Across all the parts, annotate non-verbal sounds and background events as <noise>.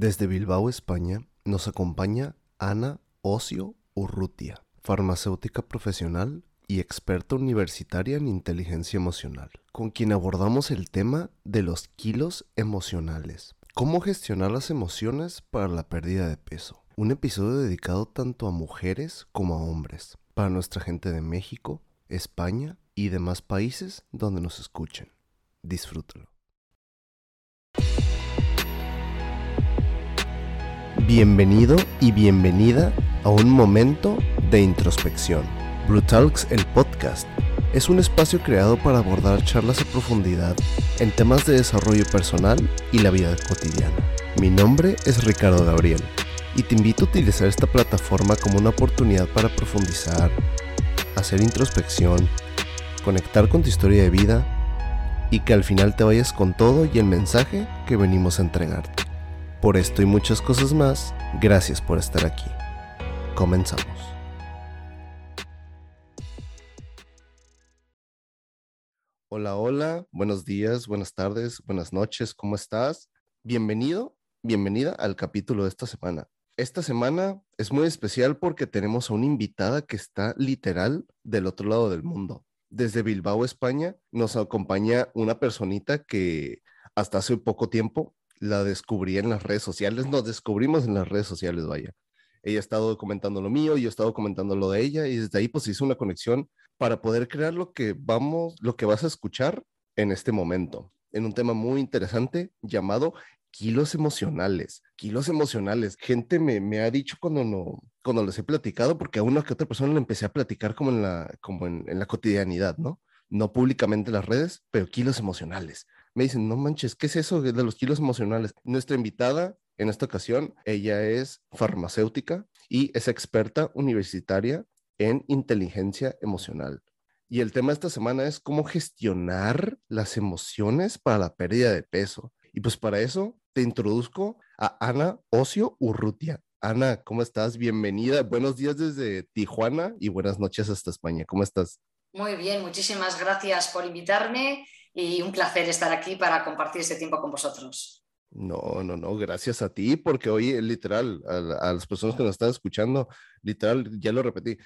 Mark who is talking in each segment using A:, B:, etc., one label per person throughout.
A: Desde Bilbao, España, nos acompaña Ana Ocio Urrutia, farmacéutica profesional y experta universitaria en inteligencia emocional, con quien abordamos el tema de los kilos emocionales. Cómo gestionar las emociones para la pérdida de peso. Un episodio dedicado tanto a mujeres como a hombres, para nuestra gente de México, España y demás países donde nos escuchen. Disfrútalo. Bienvenido y bienvenida a un momento de introspección. Brutalks, el podcast, es un espacio creado para abordar charlas a profundidad en temas de desarrollo personal y la vida cotidiana. Mi nombre es Ricardo Gabriel y te invito a utilizar esta plataforma como una oportunidad para profundizar, hacer introspección, conectar con tu historia de vida y que al final te vayas con todo y el mensaje que venimos a entregarte. Por esto y muchas cosas más, gracias por estar aquí. Comenzamos. Hola, hola, buenos días, buenas tardes, buenas noches, ¿cómo estás? Bienvenido, bienvenida al capítulo de esta semana. Esta semana es muy especial porque tenemos a una invitada que está literal del otro lado del mundo. Desde Bilbao, España, nos acompaña una personita que hasta hace poco tiempo la descubrí en las redes sociales, nos descubrimos en las redes sociales, vaya. Ella ha estado comentando lo mío, yo he estado comentando lo de ella y desde ahí pues hizo una conexión para poder crear lo que vamos, lo que vas a escuchar en este momento, en un tema muy interesante llamado kilos emocionales, kilos emocionales. Gente me, me ha dicho cuando no, cuando les he platicado, porque a una que otra persona le empecé a platicar como en la, como en, en la cotidianidad, ¿no? No públicamente en las redes, pero kilos emocionales me dicen, no manches, ¿qué es eso de los kilos emocionales? Nuestra invitada en esta ocasión, ella es farmacéutica y es experta universitaria en inteligencia emocional. Y el tema de esta semana es cómo gestionar las emociones para la pérdida de peso. Y pues para eso te introduzco a Ana Ocio Urrutia. Ana, ¿cómo estás? Bienvenida. Buenos días desde Tijuana y buenas noches hasta España. ¿Cómo estás?
B: Muy bien, muchísimas gracias por invitarme y un placer estar aquí para compartir este tiempo con vosotros.
A: No, no, no, gracias a ti, porque hoy literal, a, las personas que nos están escuchando, literal, ya lo repetí,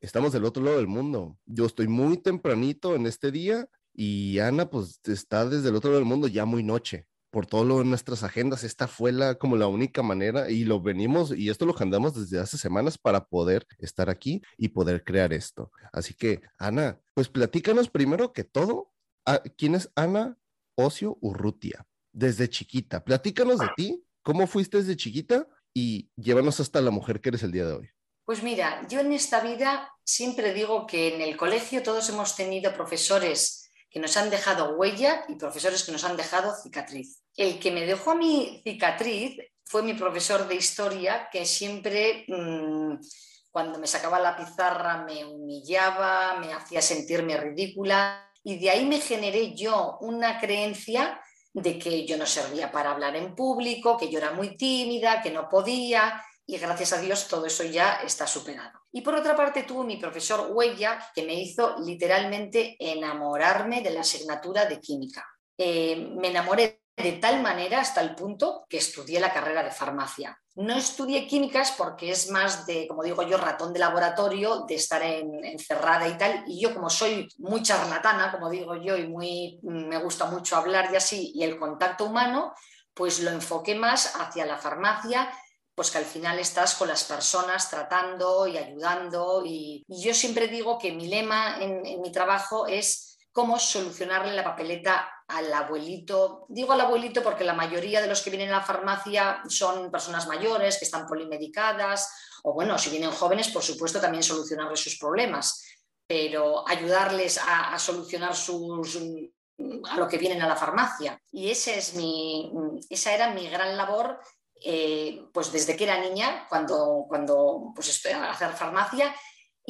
A: estamos del otro lado del mundo. Yo estoy muy tempranito en este día y Ana pues está desde el otro lado del mundo ya muy noche. Por todo lo en nuestras agendas, esta fue la, como la única manera y lo venimos y esto lo agendamos desde hace semanas para poder estar aquí y poder crear esto. Así que, Ana, pues platícanos primero que todo ¿Quién es Ana Ocio Urrutia? Desde chiquita. Platícanos de ti. ¿Cómo fuiste desde chiquita? Y llévanos hasta la mujer que eres el día de hoy.
B: Pues mira, yo en esta vida siempre digo que en el colegio todos hemos tenido profesores que nos han dejado huella y profesores que nos han dejado cicatriz. El que me dejó mi cicatriz fue mi profesor de historia que siempre, mm, cuando me sacaba la pizarra, me humillaba, me hacía sentirme ridícula y de ahí me generé yo una creencia de que yo no servía para hablar en público, que yo era muy tímida, que no podía, y gracias a Dios todo eso ya está superado. Y por otra parte tuve mi profesor Huella, que me hizo literalmente enamorarme de la asignatura de química. Eh, me enamoré de tal manera hasta el punto que estudié la carrera de farmacia. No estudié químicas porque es más de, como digo yo, ratón de laboratorio, de estar encerrada y tal. Y yo como soy muy charlatana, como digo yo, y muy, me gusta mucho hablar y así, y el contacto humano, pues lo enfoqué más hacia la farmacia, pues que al final estás con las personas tratando y ayudando. Y, yo siempre digo que mi lema en mi trabajo es cómo solucionarle la papeleta al abuelito. Digo al abuelito porque la mayoría de los que vienen a la farmacia son personas mayores, que están polimedicadas, o bueno, si vienen jóvenes, por supuesto, también solucionarles sus problemas, pero ayudarles a, solucionar sus a lo que vienen a la farmacia. Y ese es mi, esa era mi gran labor eh, pues desde que era niña, cuando, cuando pues, a hacer farmacia,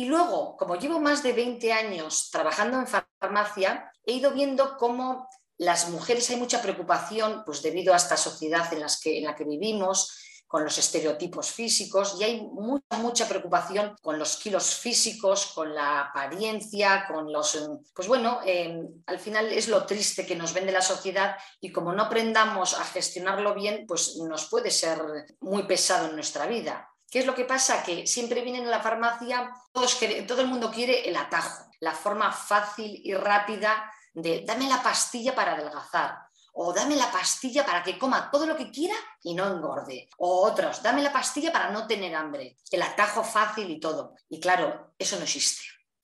B: y luego, como llevo más de 20 años trabajando en farmacia, he ido viendo cómo las mujeres hay mucha preocupación, pues debido a esta sociedad en, que, en la que vivimos, con los estereotipos físicos y hay mucha, preocupación con los kilos físicos, con la apariencia, con los... Pues bueno, em, al final es lo triste que nos vende la sociedad y como no aprendamos a gestionarlo bien, pues nos puede ser muy pesado en nuestra vida. ¿Qué es lo que pasa? Que siempre vienen a la farmacia, todos, todo el mundo quiere el atajo, la forma fácil y rápida de dame la pastilla para adelgazar, o dame la pastilla para que coma todo lo que quiera y no engorde. O otros, dame la pastilla para no tener hambre. El atajo fácil y todo. Y claro, eso no existe.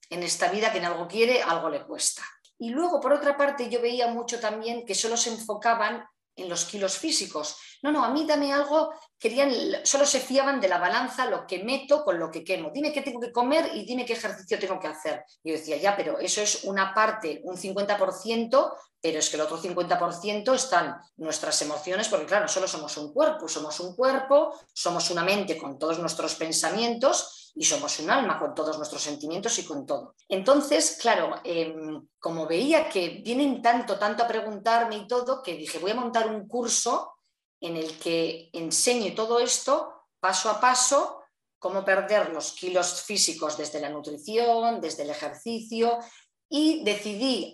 B: En esta vida, quien algo quiere, algo le cuesta. Y luego, por otra parte, yo veía mucho también que solo se enfocaban en los kilos físicos. No, no, a mí dame algo, querían, solo se fiaban de la balanza, lo que meto con lo que quemo. Dime qué tengo que comer y dime qué ejercicio tengo que hacer. Yo decía, ya, pero eso es una parte, un 50%, pero es que el otro 50% están nuestras emociones, porque claro, solo somos un cuerpo, somos un cuerpo, somos una mente con todos nuestros pensamientos y somos un alma con todos nuestros sentimientos y con todo. Entonces, claro, em, como veía que vienen tanto, tanto a preguntarme y todo, que dije, voy a montar un curso en el que enseñe todo esto paso a paso, cómo perder los kilos físicos desde la nutrición, desde el ejercicio, y decidí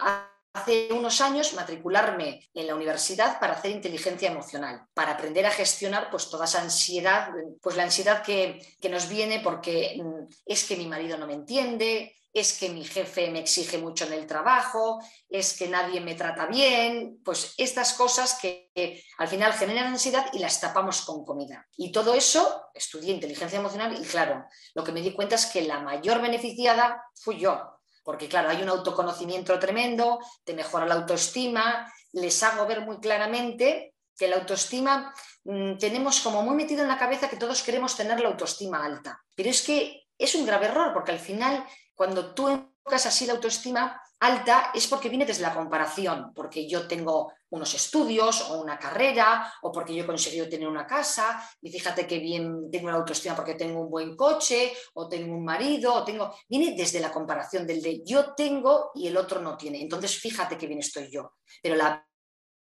B: hace unos años matricularme en la universidad para hacer inteligencia emocional, para aprender a gestionar pues toda esa ansiedad, pues la ansiedad que, que nos viene porque mm, es que mi marido no me entiende, es que mi jefe me exige mucho en el trabajo, es que nadie me trata bien, pues estas cosas que, al final generan ansiedad y las tapamos con comida. Y todo eso, estudié inteligencia emocional y claro, lo que me di cuenta es que la mayor beneficiada fui yo, porque claro, hay un autoconocimiento tremendo, te mejora la autoestima, les hago ver muy claramente que la autoestima mm, tenemos como muy metido en la cabeza que todos queremos tener la autoestima alta, pero es que es un grave error porque al final cuando tú enfocas así la autoestima alta es porque viene desde la comparación, porque yo tengo unos estudios o una carrera o porque yo he conseguido tener una casa y fíjate que bien tengo la autoestima porque tengo un buen coche o tengo un marido o tengo viene desde la comparación del de yo tengo y el otro no tiene. Entonces fíjate que bien estoy yo. Pero la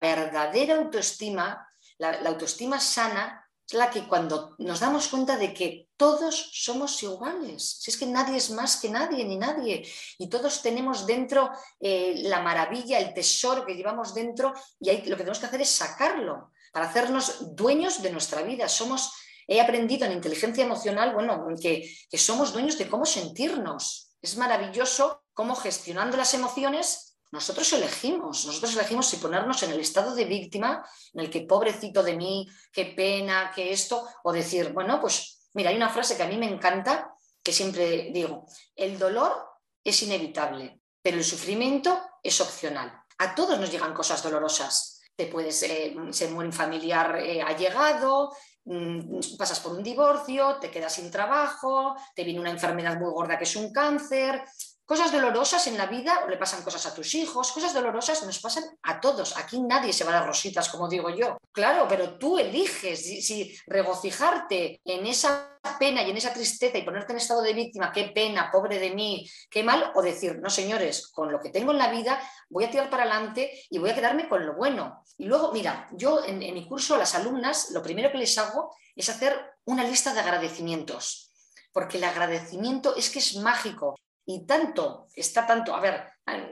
B: verdadera autoestima, la autoestima sana es la que cuando nos damos cuenta de que todos somos iguales, si es que nadie es más que nadie ni nadie, y todos tenemos dentro eh, la maravilla, el tesoro que llevamos dentro, y ahí lo que tenemos que hacer es sacarlo para hacernos dueños de nuestra vida. Somos, he aprendido en inteligencia emocional, bueno, que, que somos dueños de cómo sentirnos. Es maravilloso cómo gestionando las emociones nosotros elegimos, nosotros elegimos si ponernos en el estado de víctima, en el que pobrecito de mí, qué pena, qué esto, o decir, bueno, pues mira, hay una frase que a mí me encanta, que siempre digo, el dolor es inevitable, pero el sufrimiento es opcional. A todos nos llegan cosas dolorosas. Te puedes, eh, se un familiar eh, allegado, mm, pasas por un divorcio, te quedas sin trabajo, te viene una enfermedad muy gorda que es un cáncer, Cosas dolorosas en la vida, o le pasan cosas a tus hijos, cosas dolorosas nos pasan a todos. Aquí nadie se va a dar rositas, como digo yo. Claro, pero tú eliges si, regocijarte en esa pena y en esa tristeza y ponerte en estado de víctima, qué pena, pobre de mí, qué mal, o decir, no señores, con lo que tengo en la vida voy a tirar para adelante y voy a quedarme con lo bueno. Y luego, mira, yo en, en mi curso a las alumnas lo primero que les hago es hacer una lista de agradecimientos porque el agradecimiento es que es mágico. Y tanto, está tanto, a ver,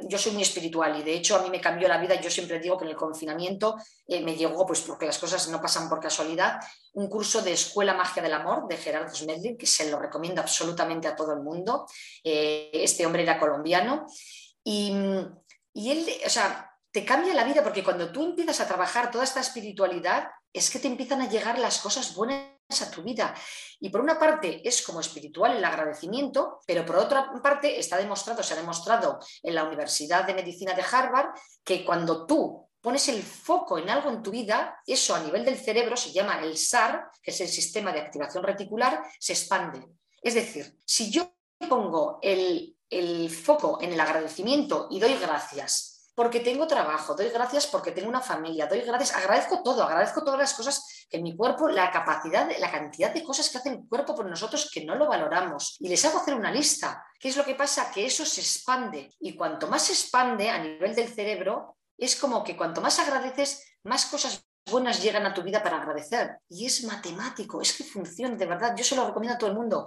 B: yo soy muy espiritual y de hecho a mí me cambió la vida, yo siempre digo que en el confinamiento eh, me llegó, pues porque las cosas no pasan por casualidad, un curso de Escuela Magia del Amor de Gerardo Smedlin, que se lo recomiendo absolutamente a todo el mundo. Eh, este hombre era colombiano y, y él, o sea, te cambia la vida porque cuando tú empiezas a trabajar toda esta espiritualidad, es que te empiezan a llegar las cosas buenas a tu vida. Y por una parte es como espiritual el agradecimiento, pero por otra parte está demostrado, se ha demostrado en la Universidad de Medicina de Harvard, que cuando tú pones el foco en algo en tu vida, eso a nivel del cerebro se llama el SAR, que es el sistema de activación reticular, se expande. Es decir, si yo pongo el, el foco en el agradecimiento y doy gracias porque tengo trabajo, doy gracias porque tengo una familia, doy gracias, agradezco todo, agradezco todas las cosas que mi cuerpo, la capacidad, la cantidad de cosas que hace el cuerpo por nosotros que no lo valoramos. Y les hago hacer una lista. ¿Qué es lo que pasa? Que eso se expande. Y cuanto más se expande a nivel del cerebro, es como que cuanto más agradeces, más cosas buenas llegan a tu vida para agradecer. Y es matemático, es que funciona, de verdad. Yo se lo recomiendo a todo el mundo.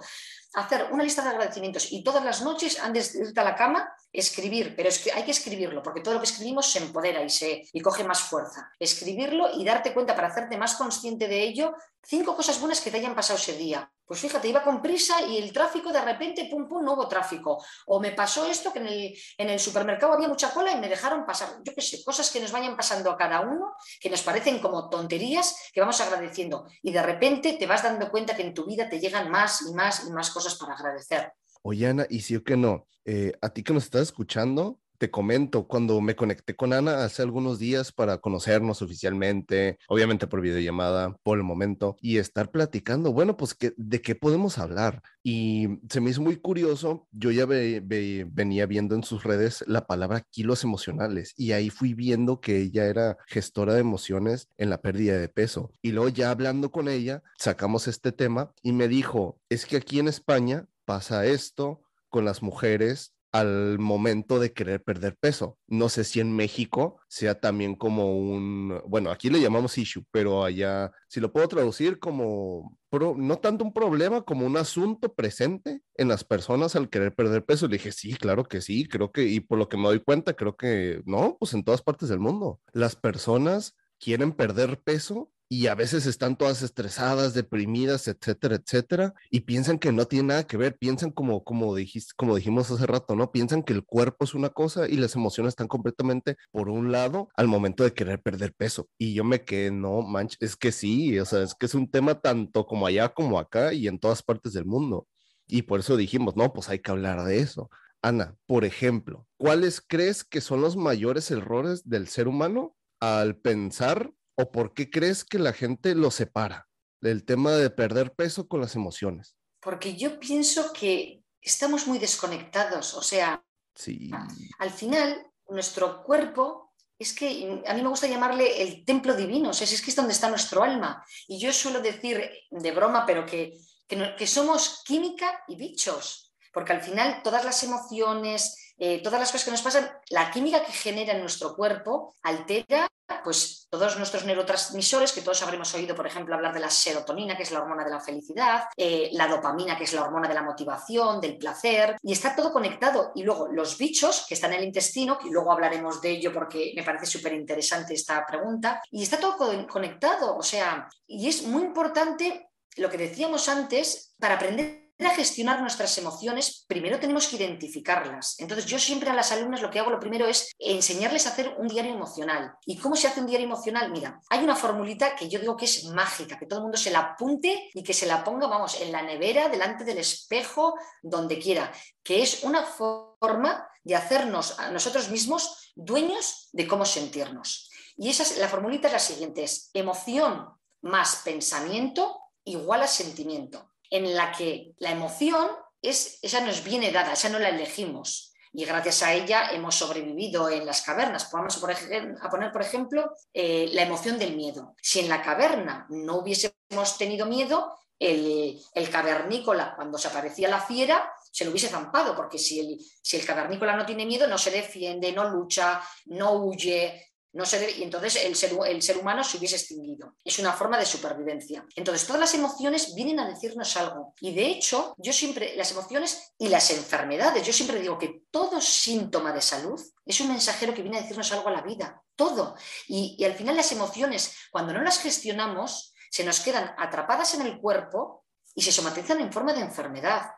B: Hacer una lista de agradecimientos y todas las noches, antes de irte a la cama, escribir. Pero es que hay que escribirlo, porque todo lo que escribimos se empodera y, se, y coge más fuerza. Escribirlo y darte cuenta para hacerte más consciente de ello, cinco cosas buenas que te hayan pasado ese día. Pues fíjate, iba con prisa y el tráfico de repente, pum, pum, no hubo tráfico. O me pasó esto que en el, en el supermercado había mucha cola y me dejaron pasar. Yo qué sé, cosas que nos vayan pasando a cada uno, que nos parecen como tonterías, que vamos agradeciendo. Y de repente te vas dando cuenta que en tu vida te llegan más y más y más cosas para agradecer.
A: Oye, Ana, y sí o que no, eh, a ti que nos estás escuchando, te comento, cuando me conecté con Ana hace algunos días para conocernos oficialmente, obviamente por videollamada, por el momento, y estar platicando, bueno, pues de qué podemos hablar. Y se me hizo muy curioso, yo ya venía viendo en sus redes la palabra kilos emocionales y ahí fui viendo que ella era gestora de emociones en la pérdida de peso. Y luego ya hablando con ella, sacamos este tema y me dijo, es que aquí en España pasa esto con las mujeres al momento de querer perder peso. No sé si en México sea también como un, bueno, aquí le llamamos issue, pero allá, si lo puedo traducir como, no tanto un problema como un asunto presente en las personas al querer perder peso. Le dije, sí, claro que sí, creo que, y por lo que me doy cuenta, creo que no, pues en todas partes del mundo. Las personas quieren perder peso y a veces están todas estresadas, deprimidas, etcétera, etcétera, y piensan que no tiene nada que ver, piensan como, como, dijiste, como dijimos hace rato, ¿no? Piensan que el cuerpo es una cosa y las emociones están completamente por un lado al momento de querer perder peso. Y yo me quedé, no, manches, es que sí, o sea, es que es un tema tanto como allá como acá y en todas partes del mundo. Y por eso dijimos, no, pues hay que hablar de eso. Ana, por ejemplo, ¿cuáles crees que son los mayores errores del ser humano al pensar o por qué crees que la gente lo separa? El tema de perder peso con las emociones.
B: Porque yo pienso que estamos muy desconectados, o sea,
A: sí.
B: al final nuestro cuerpo es que a mí me gusta llamarle el templo divino, o sea, es que es donde está nuestro alma. Y yo suelo decir de broma, pero que, que somos química y bichos, porque al final todas las emociones, eh, todas las cosas que nos pasan, la química que genera en nuestro cuerpo altera pues, todos nuestros neurotransmisores, que todos habremos oído, por ejemplo, hablar de la serotonina, que es la hormona de la felicidad, eh, la dopamina, que es la hormona de la motivación, del placer, y está todo conectado. Y luego los bichos que están en el intestino, que luego hablaremos de ello porque me parece súper interesante esta pregunta, y está todo conectado, o sea, y es muy importante lo que decíamos antes para aprender a gestionar nuestras emociones, primero tenemos que identificarlas. Entonces, yo siempre a las alumnas lo que hago lo primero es enseñarles a hacer un diario emocional. ¿Y cómo se hace un diario emocional? Mira, hay una formulita que yo digo que es mágica, que todo el mundo se la apunte y que se la ponga, vamos, en la nevera, delante del espejo, donde quiera, que es una forma de hacernos a nosotros mismos dueños de cómo sentirnos. Y esa es, la formulita es la siguiente, es emoción más pensamiento igual a sentimiento en la que la emoción es, esa nos viene dada, esa no la elegimos. Y gracias a ella hemos sobrevivido en las cavernas. Vamos a poner, por ejemplo, eh, la emoción del miedo. Si en la caverna no hubiésemos tenido miedo, el, cavernícola, cuando se aparecía la fiera, se lo hubiese zampado, porque si el, si el cavernícola no tiene miedo, no se defiende, no lucha, no huye, no y entonces el ser, el ser humano se hubiese extinguido. Es una forma de supervivencia. Entonces, todas las emociones vienen a decirnos algo. Y de hecho, yo siempre, las emociones y las enfermedades, yo siempre digo que todo síntoma de salud es un mensajero que viene a decirnos algo a la vida. Todo. Y, y al final las emociones, cuando no las gestionamos, se nos quedan atrapadas en el cuerpo y se somatizan en forma de enfermedad.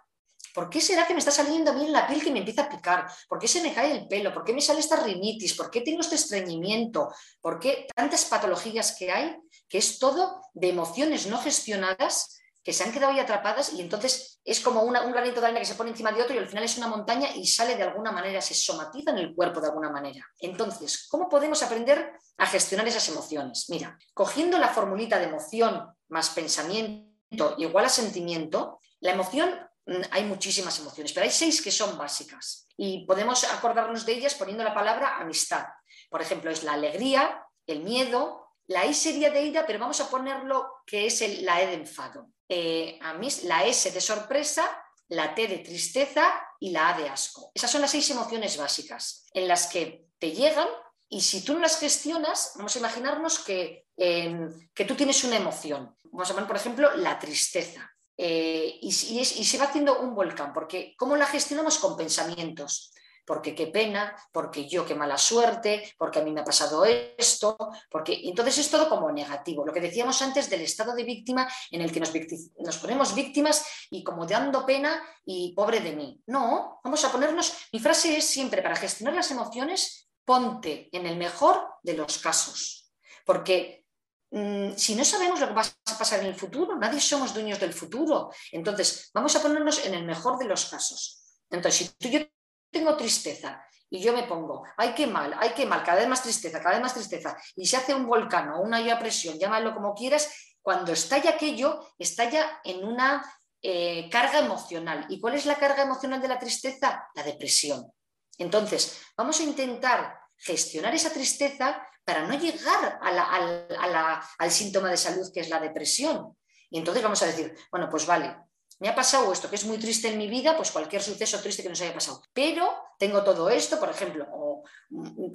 B: ¿Por qué será que me está saliendo bien la piel que me empieza a picar? ¿Por qué se me cae el pelo? ¿Por qué me sale esta rinitis? ¿Por qué tengo este estreñimiento? ¿Por qué tantas patologías que hay? Que es todo de emociones no gestionadas que se han quedado ahí atrapadas y entonces es como un granito de arena que se pone encima de otro y al final es una montaña y sale de alguna manera, se somatiza en el cuerpo de alguna manera. Entonces, ¿cómo podemos aprender a gestionar esas emociones? Mira, cogiendo la formulita de emoción más pensamiento igual a sentimiento, la emoción hay muchísimas emociones, pero hay seis que son básicas y podemos acordarnos de ellas poniendo la palabra amistad. Por ejemplo, es la alegría, el miedo, la I sería de ira, pero vamos a ponerlo que es la E de enfado. Eh, la S de sorpresa, la T de tristeza y la A de asco. Esas son las seis emociones básicas en las que te llegan Y si tú no las gestionas, vamos a imaginarnos que, em, que tú tienes una emoción. Vamos a poner, por ejemplo, la tristeza. Eh, y, se va haciendo un volcán, porque ¿cómo la gestionamos? Con pensamientos porque qué pena, porque yo qué mala suerte, porque a mí me ha pasado esto, porque entonces es todo como negativo. Lo que decíamos antes del estado de víctima en el que nos, nos ponemos víctimas y como dando pena y pobre de mí. No, vamos a ponernos, mi frase es siempre para gestionar las emociones, ponte en el mejor de los casos, porque si no sabemos lo que va a pasar en el futuro, nadie somos dueños del futuro. Entonces, vamos a ponernos en el mejor de los casos. Entonces, si tú yo tengo tristeza y yo me pongo, ay, qué mal, ay, qué mal, cada vez más tristeza, cada vez más tristeza, y se hace un volcán o una presión, llámalo como quieras, cuando estalla aquello, estalla en una eh, carga emocional. ¿Y cuál es la carga emocional de la tristeza? La depresión. Entonces, vamos a intentar gestionar esa tristeza para no llegar al síntoma de salud que es la depresión. Y entonces vamos a decir, bueno, pues vale, me ha pasado esto, que es muy triste en mi vida, pues cualquier suceso triste que nos haya pasado. Pero tengo todo esto, por ejemplo, o, mm,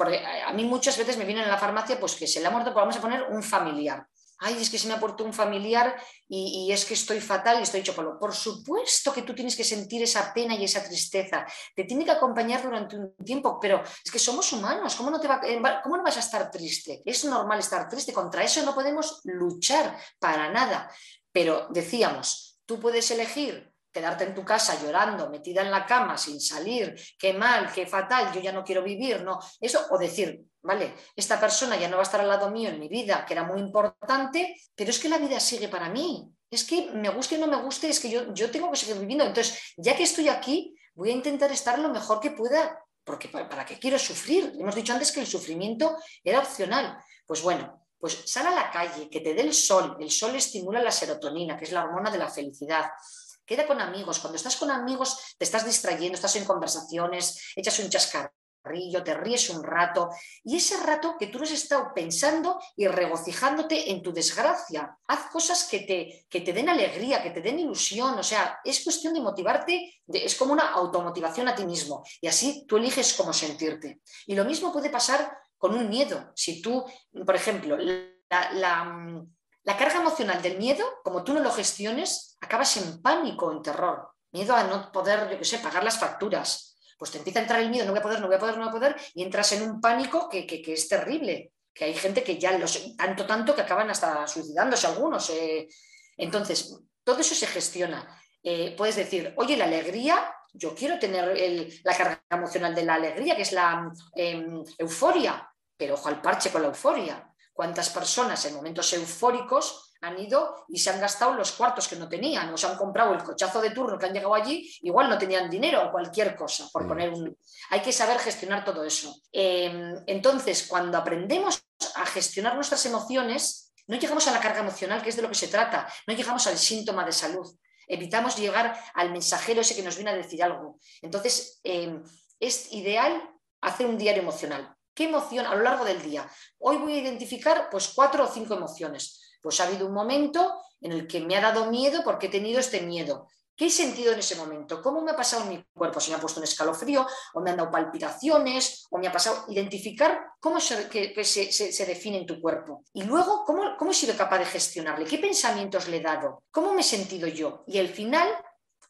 B: a mí muchas veces me vienen en la farmacia, pues que se le ha muerto, pues vamos a poner un familiar. Ay, es que se me muerto un familiar y, es que estoy fatal y estoy hecho. Por supuesto que tú tienes que sentir esa pena y esa tristeza. Te tiene que acompañar durante un tiempo, pero es que somos humanos. ¿Cómo no, te eh, ¿Cómo no vas a estar triste? Es normal estar triste. Contra eso no podemos luchar para nada. Pero decíamos, Tú puedes elegir quedarte en tu casa llorando, metida en la cama, sin salir, qué mal, qué fatal, yo ya no quiero vivir, no. Eso, o decir, vale, esta persona ya no va a estar al lado mío en mi vida, que era muy importante, pero es que la vida sigue para mí. Es que me guste o no me guste, es que yo, yo tengo que seguir viviendo. Entonces, ya que estoy aquí, voy a intentar estar lo mejor que pueda, porque para, para qué quiero sufrir. Hemos dicho antes que el sufrimiento era opcional. Pues bueno, pues sal a la calle, que te dé el sol. El sol estimula la serotonina, que es la hormona de la felicidad. Queda con amigos. Cuando estás con amigos te estás distrayendo, estás en conversaciones, echas un chascarrillo, te ríes un rato. Y ese rato que tú has estado pensando y regocijándote en tu desgracia. Haz cosas que te, que te den alegría, que te den ilusión. O sea, es cuestión de motivarte, es como una automotivación a ti mismo. Y así tú eliges cómo sentirte. Y lo mismo puede pasar con un miedo. Si tú, por ejemplo, la, carga emocional del miedo, como tú no lo gestiones, acabas en pánico, en terror. Miedo a no poder, yo qué sé, pagar las facturas. Pues te empieza a entrar el miedo, no voy a poder, no voy a poder, no voy a poder, y entras en un pánico que, es terrible. Que hay gente que ya los, tanto, tanto que acaban hasta suicidándose algunos. Eh. Entonces, todo eso se gestiona. Eh, puedes decir, oye, la alegría, yo quiero tener la carga emocional de la alegría, que es la em, euforia. Pero ojo al parche con la euforia. ¿Cuántas personas en momentos eufóricos han ido y se han gastado los cuartos que no tenían o se han comprado el cochazo de turno que han llegado allí, igual no tenían dinero o cualquier cosa, por poner un... Hay que saber gestionar todo eso. Em, entonces, cuando aprendemos a gestionar nuestras emociones, no llegamos a la carga emocional, que es de lo que se trata, no llegamos al síntoma de salud, evitamos llegar al mensajero ese que nos viene a decir algo. Entonces, em, es ideal hacer un diario emocional. ¿Qué emoción a lo largo del día? Hoy voy a identificar pues cuatro o cinco emociones. Pues ha habido un momento en el que me ha dado miedo porque he tenido este miedo. ¿Qué he sentido en ese momento? ¿Cómo me ha pasado en mi cuerpo? ¿Se me ha puesto un escalofrío? ¿O me han dado palpitaciones? ¿O me ha pasado? Identificar cómo se, se, define en tu cuerpo. Y luego, ¿cómo, ¿cómo he sido capaz de gestionarle? ¿Qué pensamientos le he dado? ¿Cómo me he sentido yo? Y al final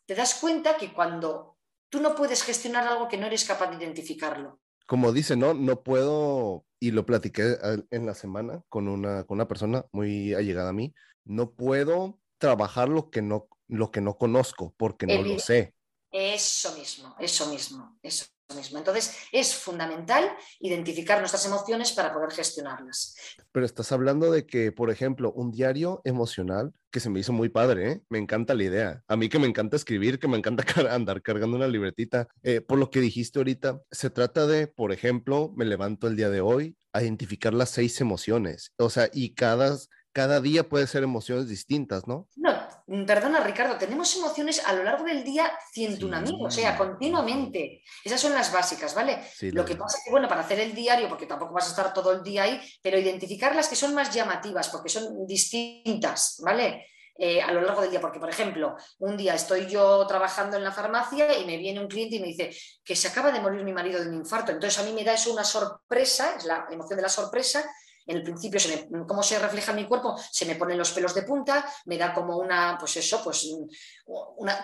B: te das cuenta que cuando tú no puedes gestionar algo que no eres capaz de identificarlo
A: como dice, ¿no? No puedo, y lo platiqué en la semana con una, con una persona muy allegada a mí, no puedo trabajar lo que no, lo que no conozco porque no lo sé.
B: Eso mismo, eso mismo, eso mismo. Entonces, es fundamental identificar nuestras emociones para poder gestionarlas.
A: Pero estás hablando de que, por ejemplo, un diario emocional que se me hizo muy padre, ¿eh? me encanta la idea. A mí que me encanta escribir, que me encanta <laughs> andar cargando una libretita. Eh, por lo que dijiste ahorita, se trata de, por ejemplo, me levanto el día de hoy a identificar las seis emociones. O sea, y cada cada día puede ser emociones distintas, ¿no?
B: No, perdona Ricardo, tenemos emociones a lo largo del día 101 mil, o sea, continuamente. Esas son las básicas, ¿vale? lo que pasa es que, bueno, para hacer el diario, porque tampoco vas a estar todo el día ahí, pero identificar las que son más llamativas, porque son distintas, ¿vale? eh, a lo largo del día. Porque, por ejemplo, un día estoy yo trabajando en la farmacia y me viene un cliente y me dice que se acaba de morir mi marido de un infarto. Entonces a mí me da eso una sorpresa, es la emoción de la sorpresa, en el principio, ¿cómo se refleja en mi cuerpo? Se me ponen los pelos de punta, me da como una, pues eso, pues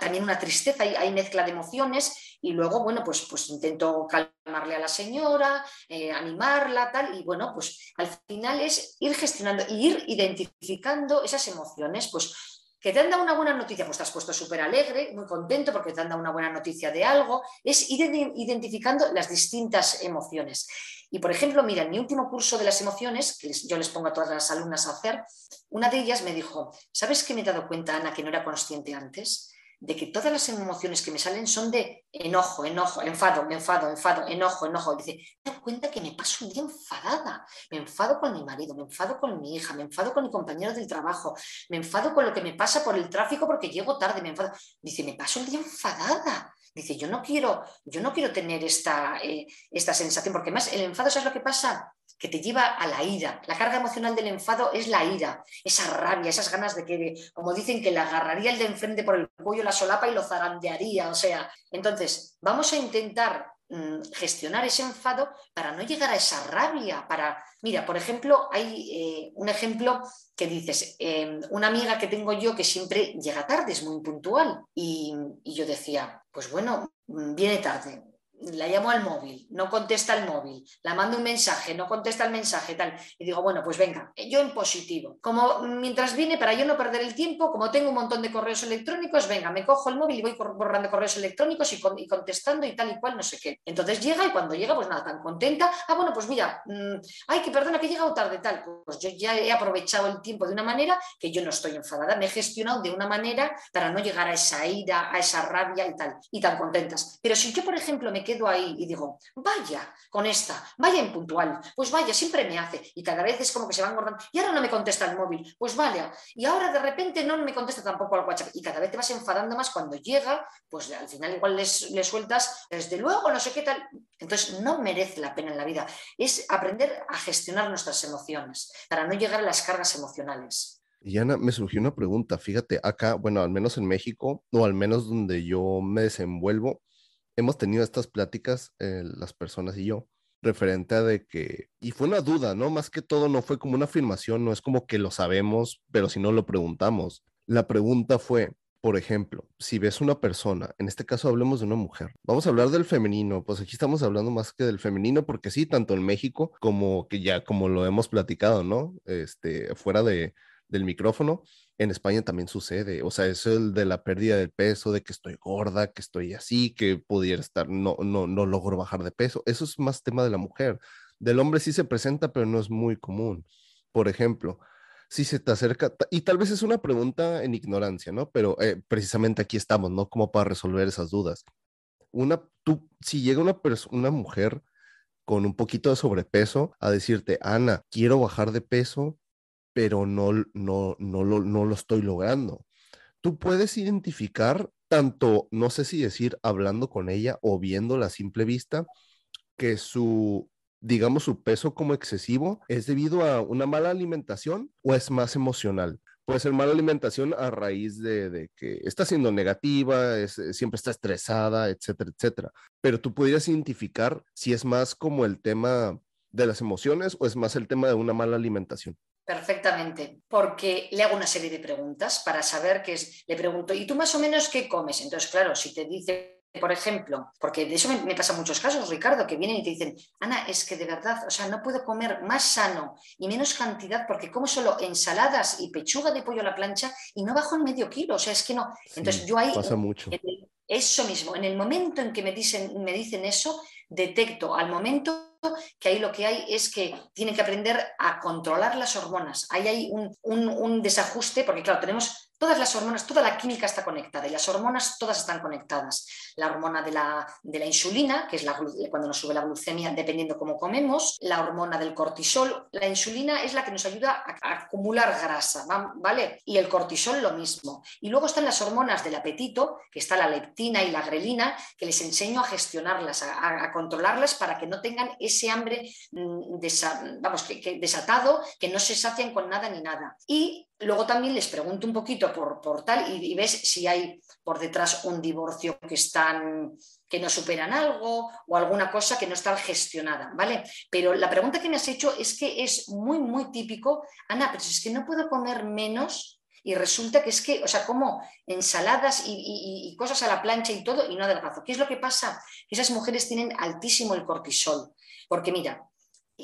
B: también una tristeza, hay, hay, mezcla de emociones y luego, bueno, pues, pues intento calmarle a la señora, eh, animarla, tal, y bueno, pues al final es ir gestionando, ir identificando esas emociones, pues que te han dado una buena noticia, pues te has puesto súper alegre, muy contento porque te han dado una buena noticia de algo, es ir identificando las distintas emociones. Y por ejemplo, mira, en mi último curso de las emociones, que yo les pongo a todas las alumnas a hacer, una de ellas me dijo, ¿sabes qué me he dado cuenta, Ana, que no era consciente antes? De que todas las emociones que me salen son de enojo, enojo, enfado, me enfado, enfado, enojo, enojo. Dice, me cuenta que me paso un día enfadada. Me enfado con mi marido, me enfado con mi hija, me enfado con mi compañero del trabajo, me enfado con lo que me pasa por el tráfico porque llego tarde, me enfado. Dice, me paso el día enfadada. Dice, yo no quiero, yo no quiero tener esta, eh, esta sensación, porque más el enfado, ¿sabes lo que pasa? Que te lleva a la ira. La carga emocional del enfado es la ira, esa rabia, esas ganas de que, como dicen, que le agarraría el de enfrente por el cuello, la solapa y lo zarandearía. O sea, entonces, vamos a intentar mm, gestionar ese enfado para no llegar a esa rabia. Para, mira, por ejemplo, hay eh, un ejemplo que dices, em, una amiga que tengo yo que siempre llega tarde, es muy puntual, y, yo decía, pues bueno, mm, viene tarde, la llamo al móvil, no contesta el móvil, la mando un mensaje, no contesta el mensaje, tal. Y digo, bueno, pues venga, yo en positivo. Como mientras viene, para yo no perder el tiempo, como tengo un montón de correos electrónicos, venga, me cojo el móvil y voy borrando correos electrónicos y, contestando y tal y cual, no sé qué. Entonces llega y cuando llega, pues nada, tan contenta. Ah, bueno, pues mira, mm, ay, que perdona que he llegado tarde, tal. Pues yo ya he aprovechado el tiempo de una manera que yo no estoy enfadada, me he gestionado de una manera para no llegar a esa ira, a esa rabia y tal, y tan contentas. Pero si yo, por ejemplo, me quedo ahí y digo, vaya con esta, vaya impuntual, pues vaya, siempre me hace. Y cada vez es como que se van engordando. Y ahora no me contesta el móvil, pues vaya. Y ahora de repente no me contesta tampoco al WhatsApp. Y cada vez te vas enfadando más cuando llega, pues al final igual le sueltas, desde luego, no sé qué tal. Entonces no merece la pena en la vida. Es aprender a gestionar nuestras emociones para no llegar a las cargas emocionales.
A: Y Ana, me surgió una pregunta. Fíjate, acá, bueno, al menos en México, o al menos donde yo me desenvuelvo, hemos tenido estas pláticas, eh, las personas y yo, referente a de que, y fue una duda, ¿no? Más que todo no fue como una afirmación, no es como que lo sabemos, pero si no lo preguntamos. La pregunta fue, por ejemplo, si ves una persona, en este caso hablemos de una mujer, vamos a hablar del femenino, pues aquí estamos hablando más que del femenino, porque sí, tanto en México como que ya como lo hemos platicado, ¿no? Este, fuera de, del micrófono, en España también sucede, o sea, eso el de la pérdida del peso, de que estoy gorda, que estoy así, que pudiera estar, no, no, no logro bajar de peso, eso es más tema de la mujer. Del hombre sí se presenta, pero no es muy común. Por ejemplo, si se te acerca, y tal vez es una pregunta en ignorancia, ¿no? Pero eh, precisamente aquí estamos, ¿no? Como para resolver esas dudas. Una, tú, si llega una, una mujer con un poquito de sobrepeso a decirte, Ana, quiero bajar de peso, pero no, no, no, lo, no lo estoy logrando. Tú puedes identificar tanto, no sé si decir hablando con ella o viendo a simple vista, que su, digamos, su peso como excesivo es debido a una mala alimentación o es más emocional. Puede ser mala alimentación a raíz de, que está siendo negativa, es, siempre está estresada, etcétera, etcétera. Pero tú podrías identificar si es más como el tema de las emociones o es más el tema de una mala alimentación.
B: Perfectamente, porque le hago una serie de preguntas para saber qué es. Le pregunto, ¿y tú más o menos qué comes? Entonces, claro, si te dice, por ejemplo, porque de eso me, pasa muchos casos, Ricardo, que vienen y te dicen, Ana, es que de verdad, o sea, no puedo comer más sano y menos cantidad porque como solo ensaladas y pechuga de pollo a la plancha y no bajo en medio kilo, o sea, es que no. Entonces, yo ahí.
A: Pasa mucho.
B: Eso mismo, en el momento en que me dicen, me dicen eso, detecto al momento que ahí lo que hay es que tienen que aprender a controlar las hormonas. Ahí hay un, un desajuste, porque claro, tenemos Todas las hormonas, toda la química está conectada y las hormonas todas están conectadas. La hormona de la, de la insulina, que es la, cuando nos sube la glucemia dependiendo cómo comemos, la hormona del cortisol. La insulina es la que nos ayuda a, acumular grasa, ¿vale? Y el cortisol lo mismo. Y luego están las hormonas del apetito, que está la leptina y la grelina, que les enseño a gestionarlas, a, controlarlas para que no tengan ese hambre mm, desatado, que no se sacian con nada ni nada. Y luego también les pregunto un poquito por, por tal y, y ves si hay por detrás un divorcio que están que no superan algo o alguna cosa que no está gestionada, ¿vale? Pero la pregunta que me has hecho es que es muy, muy típico, Ana, pero es que no puedo comer menos y resulta que es que, o sea, como ensaladas y, cosas a la plancha y todo y no adelgazo. ¿Qué es lo que pasa? Esas mujeres tienen altísimo el cortisol, porque mira,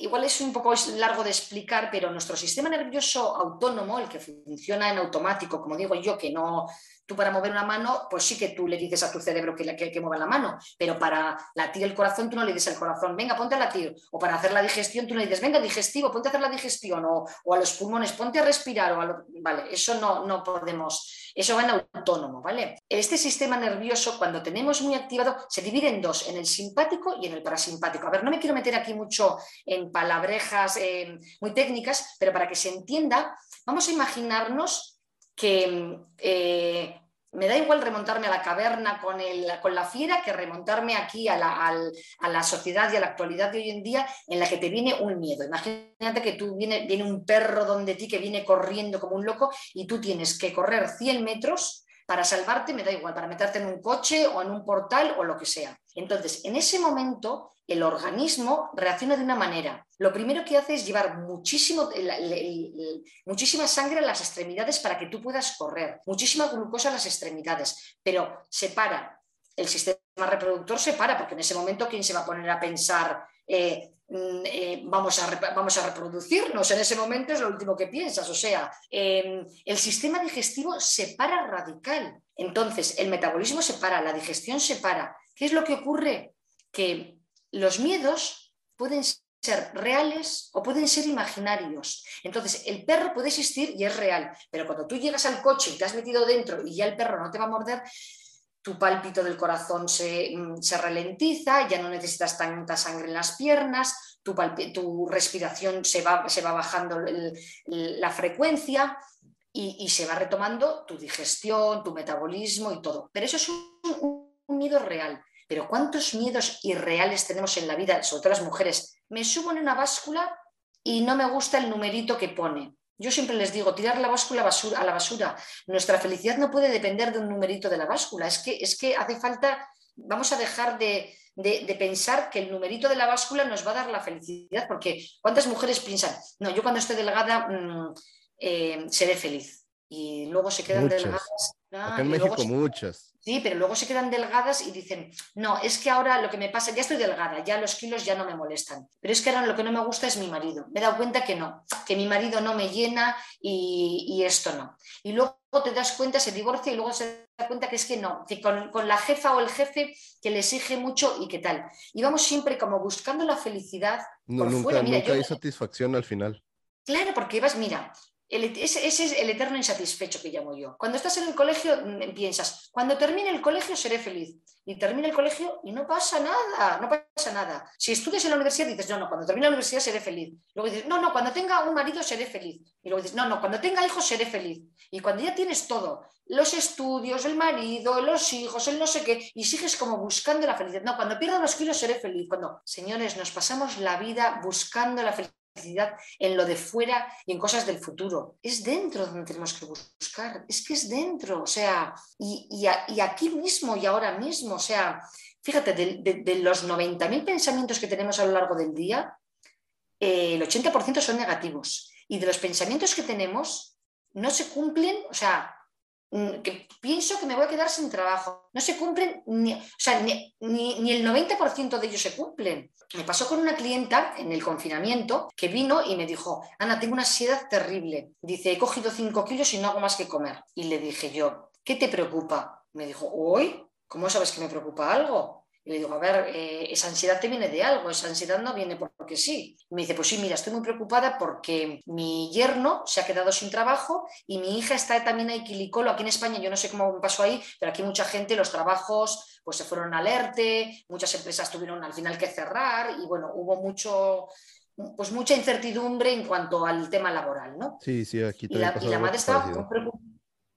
B: igual es un poco largo de explicar, pero nuestro sistema nervioso autónomo, el que funciona en automático, como digo yo, que no, Tú para mover una mano, pues sí que tú le dices a tu cerebro que, que, que mueva la mano, pero para latir el corazón tú no le dices al corazón, venga, ponte a latir. O para hacer la digestión tú no le dices, venga, digestivo, ponte a hacer la digestión. O, a los pulmones, ponte a respirar. O Vale, eso no, no podemos, eso va en autónomo, ¿vale? Este sistema nervioso, cuando tenemos muy activado, se divide en dos, en el simpático y en el parasimpático. A ver, no me quiero meter aquí mucho en palabrejas eh, muy técnicas, pero para que se entienda, vamos a imaginarnos que eh, me da igual remontarme a la caverna con, con la fiera que remontarme aquí a la, sociedad y a la actualidad de hoy en día en la que te viene un miedo. Imagínate que tú viene, viene un perro donde ti que viene corriendo como un loco y tú tienes que correr 100 metros para salvarte, me da igual, para meterte en un coche o en un portal o lo que sea. Entonces, en ese momento el organismo reacciona de una manera. Lo primero que hace es llevar muchísima sangre a las extremidades para que tú puedas correr, muchísima glucosa a las extremidades, pero se para. El sistema reproductor se para, porque en ese momento, ¿quién se va a poner a pensar, eh, mm, eh, vamos, a, vamos a reproducirnos? En ese momento es lo último que piensas. O sea, em, el sistema digestivo se para radical. Entonces, el metabolismo se para, la digestión se para. ¿Qué es lo que ocurre? Que los miedos pueden ser reales o pueden ser imaginarios. Entonces, el perro puede existir y es real, pero cuando tú llegas al coche y te has metido dentro y ya el perro no te va a morder, tu pálpito del corazón se, mm, ralentiza, ya no necesitas tanta sangre en las piernas, tu, tu respiración se va, se va bajando la frecuencia y, se va retomando tu digestión, tu metabolismo y todo. Pero eso es un miedo real. Pero ¿cuántos miedos irreales tenemos en la vida, sobre todo las mujeres? Me subo en una báscula y no me gusta el numerito que pone. Yo siempre les digo, tirar la báscula a la basura. Nuestra felicidad no puede depender de un numerito de la báscula. Es que, es que hace falta, vamos a dejar de, pensar que el numerito de la báscula nos va a dar la felicidad, porque ¿cuántas mujeres piensan, no, yo cuando esté delgada mm, eh, seré feliz? Y luego se quedan delgadas.
A: Acá en México muchas.
B: Sí, pero luego se quedan delgadas y dicen, no, es que ahora lo que me pasa, ya estoy delgada, ya los kilos ya no me molestan, pero es que ahora lo que no me gusta es mi marido. Me he dado cuenta que no, que mi marido no me llena y, esto no. Y luego te das cuenta, se divorcia y luego se da cuenta que es que no, que con, la jefa o el jefe que le exige mucho y qué tal. Y vamos siempre como buscando la felicidad.
A: No, nunca, nunca hay satisfacción al final.
B: Claro, porque vas, mira, ese, es el eterno insatisfecho que llamo yo. Cuando estás en el colegio mm, piensas, cuando termine el colegio seré feliz. Y termina el colegio y no pasa nada, no pasa nada. Si estudias en la universidad dices, no, no, cuando termine la universidad seré feliz. Luego dices, no, no, cuando tenga un marido seré feliz. Y luego dices, no, no, cuando tenga hijos seré feliz. Y cuando ya tienes todo, los estudios, el marido, los hijos, el no sé qué, y sigues como buscando la felicidad. No, cuando pierda los kilos seré feliz. Cuando, señores, nos pasamos la vida buscando la felicidad en lo de fuera y en cosas del futuro. Es dentro donde tenemos que buscar, es que es dentro, o sea, y, aquí mismo y ahora mismo, o sea, fíjate, de, los 90.000 pensamientos que tenemos a lo largo del día, eh, el 80% son negativos. Y de los pensamientos que tenemos, no se cumplen, o sea, que pienso que me voy a quedar sin trabajo. No se cumplen, ni, ni, ni, el 90% de ellos se cumplen. Me pasó con una clienta en el confinamiento que vino y me dijo, Ana, tengo una ansiedad terrible. Dice, he cogido 5 kilos y no hago más que comer. Y le dije yo, ¿qué te preocupa? Me dijo, ¿hoy? ¿Cómo sabes que me preocupa algo? Y le digo, a ver, eh, esa ansiedad te viene de algo, esa ansiedad no viene porque sí. me dice, pues sí, mira, estoy muy preocupada porque mi yerno se ha quedado sin trabajo y mi hija está también ahí quilicolo. Aquí en España, yo no sé cómo pasó ahí, pero aquí mucha gente, los trabajos pues se fueron alerte, muchas empresas tuvieron al final que cerrar y bueno, hubo mucho, pues mucha incertidumbre en cuanto al tema laboral, ¿no?
A: Sí, sí, aquí
B: también. Y la, y la madre estaba muy preocupada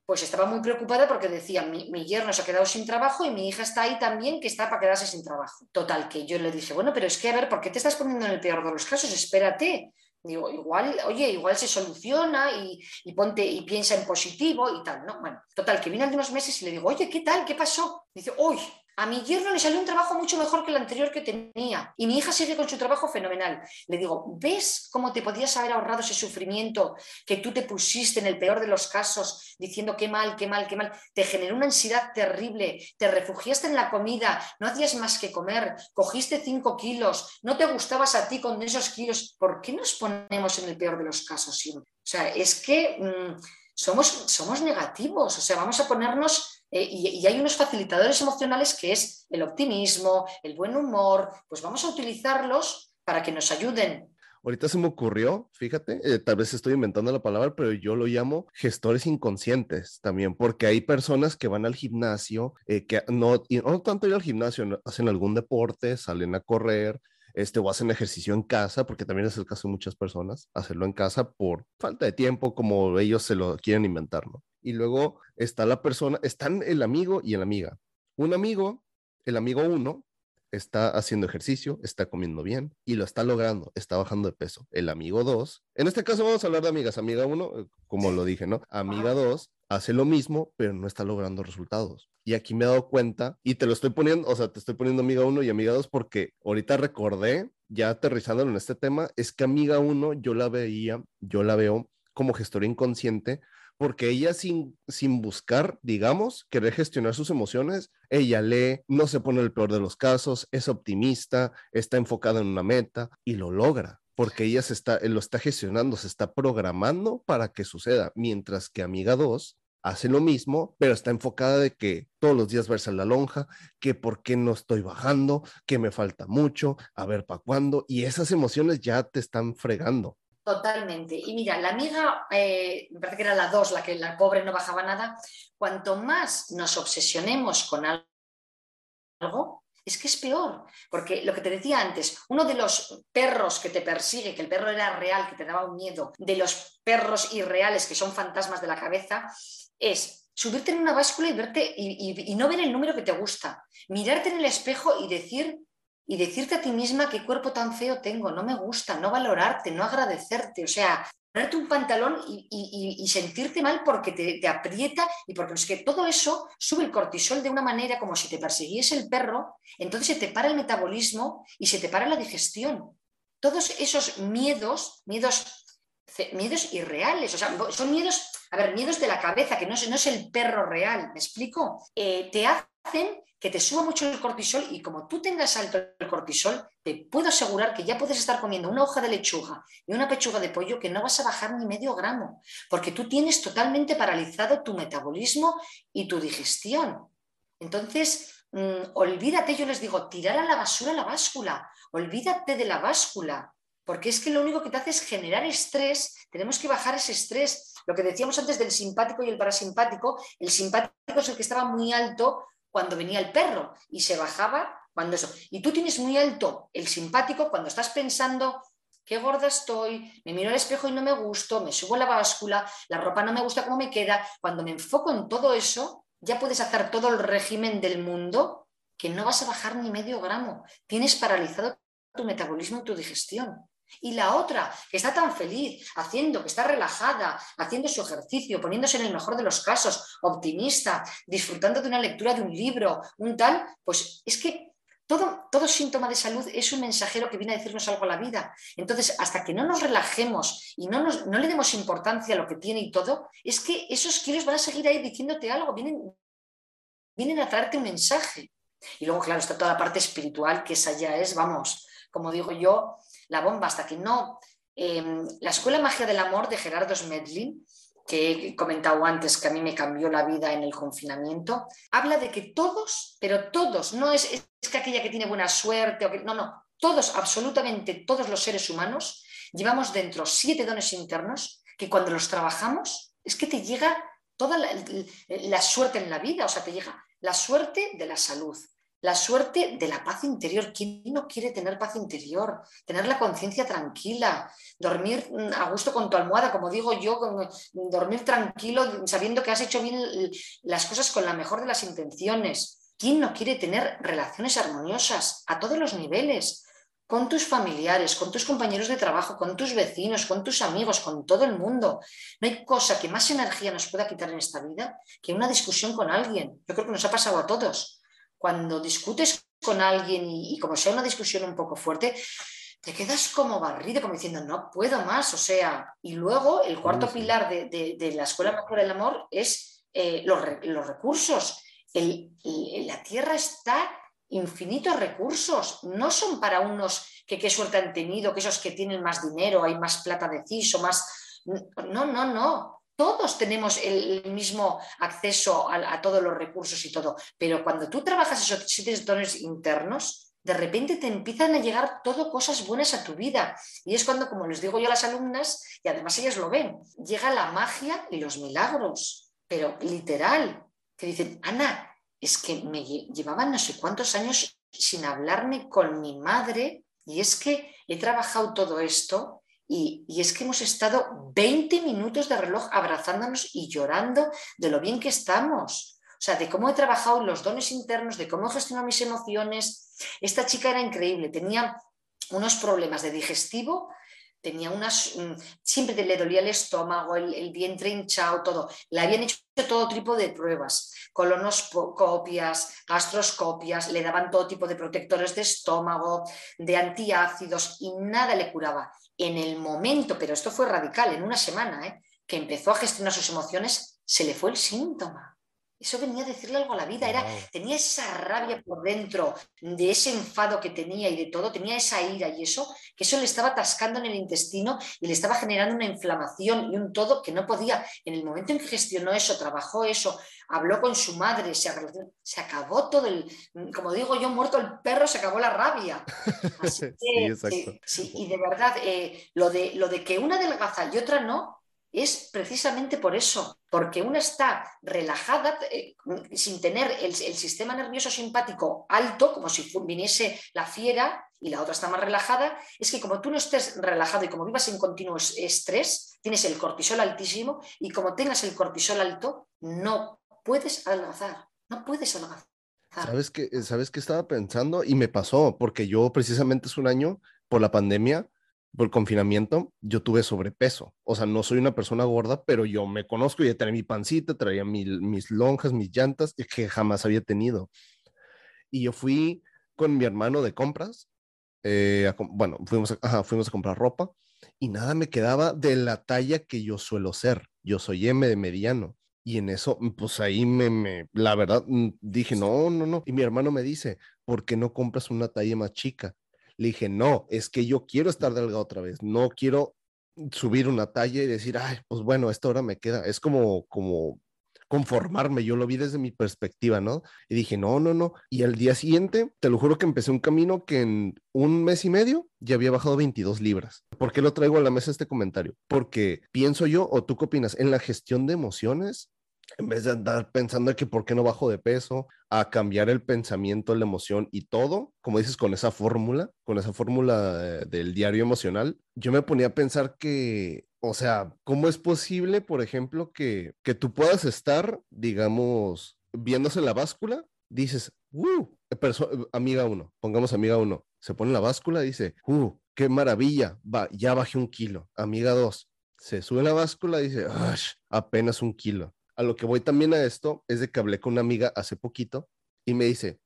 B: pues estaba muy preocupada porque decía, mi, mi, yerno se ha quedado sin trabajo y mi hija está ahí también que está para quedarse sin trabajo. Total, que yo le dije, bueno, pero es que a ver, ¿por qué te estás poniendo en el peor de los casos? Espérate. Digo, igual, oye, igual se soluciona y, y, ponte y piensa en positivo y tal, ¿no? Bueno, total, que viene de unos meses y le digo, oye, ¿qué tal? ¿Qué pasó? Dice, uy, a mi yerno le salió un trabajo mucho mejor que el anterior que tenía y mi hija sigue con su trabajo fenomenal. Le digo, ¿ves cómo te podías haber ahorrado ese sufrimiento que tú te pusiste en el peor de los casos diciendo qué mal, qué mal, qué mal? Te generó una ansiedad terrible, te refugiaste en la comida, no hacías más que comer, cogiste cinco kilos, no te gustabas a ti con esos kilos. ¿Por qué nos ponemos en el peor de los casos siempre? O sea, es que mmm, somos, somos negativos, o sea, vamos a ponernos eh, y, y, hay unos facilitadores emocionales que es el optimismo, el buen humor, pues vamos a utilizarlos para que nos ayuden.
A: Ahorita se me ocurrió, fíjate, eh, tal vez estoy inventando la palabra, pero yo lo llamo gestores inconscientes también, porque hay personas que van al gimnasio, eh, que no, y no tanto ir al gimnasio, hacen algún deporte, salen a correr, este, o hacen ejercicio en casa, porque también es el caso de muchas personas, hacerlo en casa por falta de tiempo, como ellos se lo quieren inventar, ¿no? Y luego está la persona, están el amigo y la amiga. Un amigo, el amigo uno, está haciendo ejercicio, está comiendo bien y lo está logrando, está bajando de peso. El amigo dos, en este caso vamos a hablar de amigas, amiga uno, eh, como lo dije, ¿no? Amiga dos, hace lo mismo, pero no está logrando resultados. Y aquí me he dado cuenta, y te lo estoy poniendo, o sea, te estoy poniendo amiga 1 y amiga 2 porque ahorita recordé, ya aterrizándolo en este tema, es que amiga 1 yo la veía, yo la veo como gestora inconsciente, porque ella sin, sin buscar, digamos, querer gestionar sus emociones, ella lee, no se pone el peor de los casos, es optimista, está enfocada en una meta y lo logra porque ella se está, lo está gestionando, se está programando para que suceda, mientras que Amiga 2 hace lo mismo, pero está enfocada de que todos los días verse la lonja, que por qué no estoy bajando, que me falta mucho, a ver para cuándo, y esas emociones ya te están fregando.
B: Totalmente. Y mira, la amiga, eh, me parece que era la 2, la que la pobre no bajaba nada, cuanto más nos obsesionemos con algo, es que es peor, porque lo que te decía antes, uno de los perros que te persigue, que el perro era real, que te daba un miedo, de los perros irreales que son fantasmas de la cabeza, es subirte en una báscula y verte y, no ver el número que te gusta, mirarte en el espejo y decir y decirte a ti misma qué cuerpo tan feo tengo, no me gusta, no valorarte, no agradecerte, o sea, ponerte un pantalón y sentirte mal porque te, te, aprieta y porque es que todo eso sube el cortisol de una manera como si te persiguiese el perro, entonces se te para el metabolismo y se te para la digestión. Todos esos miedos, miedos, miedos irreales, o sea, son miedos, a ver, miedos de la cabeza, que no es, no es el perro real, ¿me explico? Eh, te hacen que te suba mucho el cortisol y como tú tengas alto el cortisol, te puedo asegurar que ya puedes estar comiendo una hoja de lechuga y una pechuga de pollo que no vas a bajar ni medio gramo, porque tú tienes totalmente paralizado tu metabolismo y tu digestión. Entonces, mmm, olvídate, yo les digo, tirar a la basura la báscula, olvídate de la báscula, porque es que lo único que te hace es generar estrés, tenemos que bajar ese estrés. Lo que decíamos antes del simpático y el parasimpático, el simpático es el que estaba muy alto cuando venía el perro y se bajaba cuando eso. Y tú tienes muy alto el simpático cuando estás pensando qué gorda estoy, me miro al espejo y no me gusto, me subo la báscula, la ropa no me gusta cómo me queda. Cuando me enfoco en todo eso, ya puedes hacer todo el régimen del mundo que no vas a bajar ni medio gramo. Tienes paralizado tu metabolismo y tu digestión. Y la otra, que está tan feliz, haciendo, que está relajada, haciendo su ejercicio, poniéndose en el mejor de los casos, optimista, disfrutando de una lectura de un libro, un tal, pues es que todo, todo síntoma de salud es un mensajero que viene a decirnos algo a la vida. Entonces, hasta que no nos relajemos y no, nos, no le demos importancia a lo que tiene y todo, es que esos kilos van a seguir ahí diciéndote algo, vienen, vienen a traerte un mensaje. Y luego, claro, está toda la parte espiritual, que esa ya es, vamos, como digo yo, la bomba hasta que no. Eh, la Escuela Magia del Amor de Gerardo Smedlin, que he comentado antes que a mí me cambió la vida en el confinamiento, habla de que todos, pero todos, no es, es que aquella que tiene buena suerte, o que, no, no, todos, absolutamente todos los seres humanos, llevamos dentro siete dones internos que cuando los trabajamos es que te llega toda la, la suerte en la vida, o sea, te llega la suerte de la salud, la suerte de la paz interior. ¿Quién no quiere tener paz interior? Tener la conciencia tranquila, dormir mm, a gusto con tu almohada, como digo yo, mm, dormir tranquilo sabiendo que has hecho bien las cosas con la mejor de las intenciones. ¿Quién no quiere tener relaciones armoniosas a todos los niveles? con tus familiares, con tus compañeros de trabajo, con tus vecinos, con tus amigos, con todo el mundo. No hay cosa que más energía nos pueda quitar en esta vida que una discusión con alguien. Yo creo que nos ha pasado a todos. Cuando discutes con alguien y, como sea una discusión un poco fuerte, te quedas como barrido, como diciendo, no puedo más. O sea, y luego el cuarto pilar de, la Escuela Mejor del Amor es eh, los, recursos. la tierra está infinitos recursos, no son para unos que qué suerte han tenido, que esos que tienen más dinero, hay más plata de CISO, más... No, no, no. Todos tenemos el mismo acceso a, todos los recursos y todo, pero cuando tú trabajas esos siete dones internos, de repente te empiezan a llegar todo cosas buenas a tu vida. Y es cuando, como les digo yo a las alumnas, y además ellas lo ven, llega la magia y los milagros, pero literal, que dicen, Ana, es que me llevaban no sé cuántos años sin hablarme con mi madre y es que he trabajado todo esto y, es que hemos estado 20 minutos de reloj abrazándonos y llorando de lo bien que estamos. O sea, de cómo he trabajado los dones internos, de cómo he gestionado mis emociones. Esta chica era increíble, tenía unos problemas de digestivo tenía unas, mm, siempre le dolía el estómago, el, vientre hinchado, todo. Le habían hecho todo tipo de pruebas, colonoscopias, gastroscopias, le daban todo tipo de protectores de estómago, de antiácidos y nada le curaba. En el momento, pero esto fue radical, en una semana, ¿eh? que empezó a gestionar sus emociones, se le fue el síntoma. Eso venía a decirle algo a la vida, era, tenía esa rabia por dentro, de ese enfado que tenía y de todo, tenía esa ira y eso, que eso le estaba atascando en el intestino y le estaba generando una inflamación y un todo que no podía. En el momento en que gestionó eso, trabajó eso, habló con su madre, se, se acabó todo el, como digo yo, muerto el perro, se acabó la rabia. <laughs> Así que, sí, y de verdad, eh, lo, de, lo de que una adelgaza y otra no, es precisamente por eso, porque una está relajada eh, sin tener el, sistema nervioso simpático alto, como si viniese la fiera, y la otra está más relajada, es que como tú no estés relajado y como vivas en continuo estrés, tienes el cortisol altísimo y como tengas el cortisol alto, no puedes adelgazar, no puedes adelgazar.
A: ¿Sabes qué, ¿Sabes qué estaba pensando? Y me pasó, porque yo precisamente es un año por la pandemia, por confinamiento, yo tuve sobrepeso. O sea, no soy una persona gorda, pero yo me conozco, ya tenía mi pancita, traía mis lonjas, mis llantas, que jamás había tenido. Y yo fui con mi hermano de compras, eh, bueno, fuimos a, fuimos a comprar ropa y nada me quedaba de la talla que yo suelo ser. Yo soy M de mediano. Y en eso, pues ahí me, me, la verdad, mm, dije, no, no, no. Y mi hermano me dice, ¿por qué no compras una talla más chica? Le dije, no, es que yo quiero estar delgado otra vez, no quiero subir una talla y decir, ay, pues bueno, esta hora me queda. Es como, como conformarme, yo lo vi desde mi perspectiva, ¿no? Y dije, no, no, no. Y al día siguiente, te lo juro que empecé un camino que en un mes y medio ya había bajado 22 libras. ¿Por qué lo traigo a la mesa este comentario? Porque pienso yo, o tú qué opinas, en la gestión de emociones, en vez de andar pensando que por qué no bajo de peso, a cambiar el pensamiento, la emoción y todo, como dices, con esa fórmula, con esa fórmula del diario emocional, yo me ponía a pensar que, o sea, ¿cómo es posible, por ejemplo, que, que tú puedas estar, digamos, viéndose la báscula, dices, uh, amiga uno, pongamos amiga uno, se pone la báscula, dice, uh, qué maravilla, va, ya bajé un kilo, amiga dos, se sube la báscula, dice, apenas un kilo a lo que voy también a esto es de que hablé con una amiga hace poquito y me dice,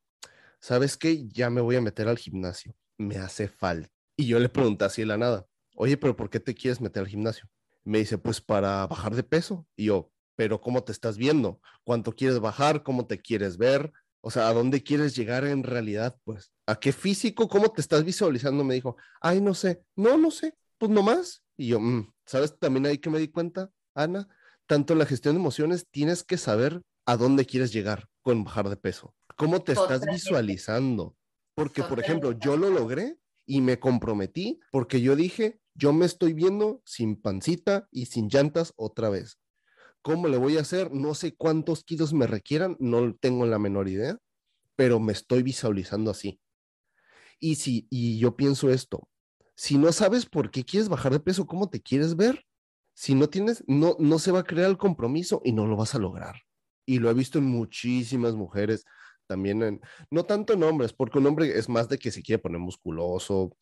A: ¿sabes qué? Ya me voy a meter al gimnasio, me hace falta. Y yo le pregunté así de la nada, oye, pero ¿por qué te quieres meter al gimnasio? Me dice, pues para bajar de peso. Y yo, pero ¿cómo te estás viendo? ¿Cuánto quieres bajar? ¿Cómo te quieres ver? O sea, ¿a dónde quieres llegar en realidad? Pues, ¿a qué físico? ¿Cómo te estás visualizando? Me dijo, ay, no sé, no, no sé, pues nomás. Y yo, mm, ¿sabes también ahí que me di cuenta, Ana? Tanto en la gestión de emociones tienes que saber a dónde quieres llegar con bajar de peso. ¿Cómo te estás visualizando? Porque, por ejemplo, yo lo logré y me comprometí porque yo dije, yo me estoy viendo sin pancita y sin llantas otra vez. ¿Cómo le voy a hacer? No sé cuántos kilos me requieran, no tengo la menor idea, pero me estoy visualizando así. Y si, y yo pienso esto, si no sabes por qué quieres bajar de peso, cómo te quieres ver, si no tienes, no, no se va a crear el compromiso y no lo vas a lograr. Y lo he visto en muchísimas mujeres, también no tanto en hombres, porque un hombre es más de que se quiere poner musculoso,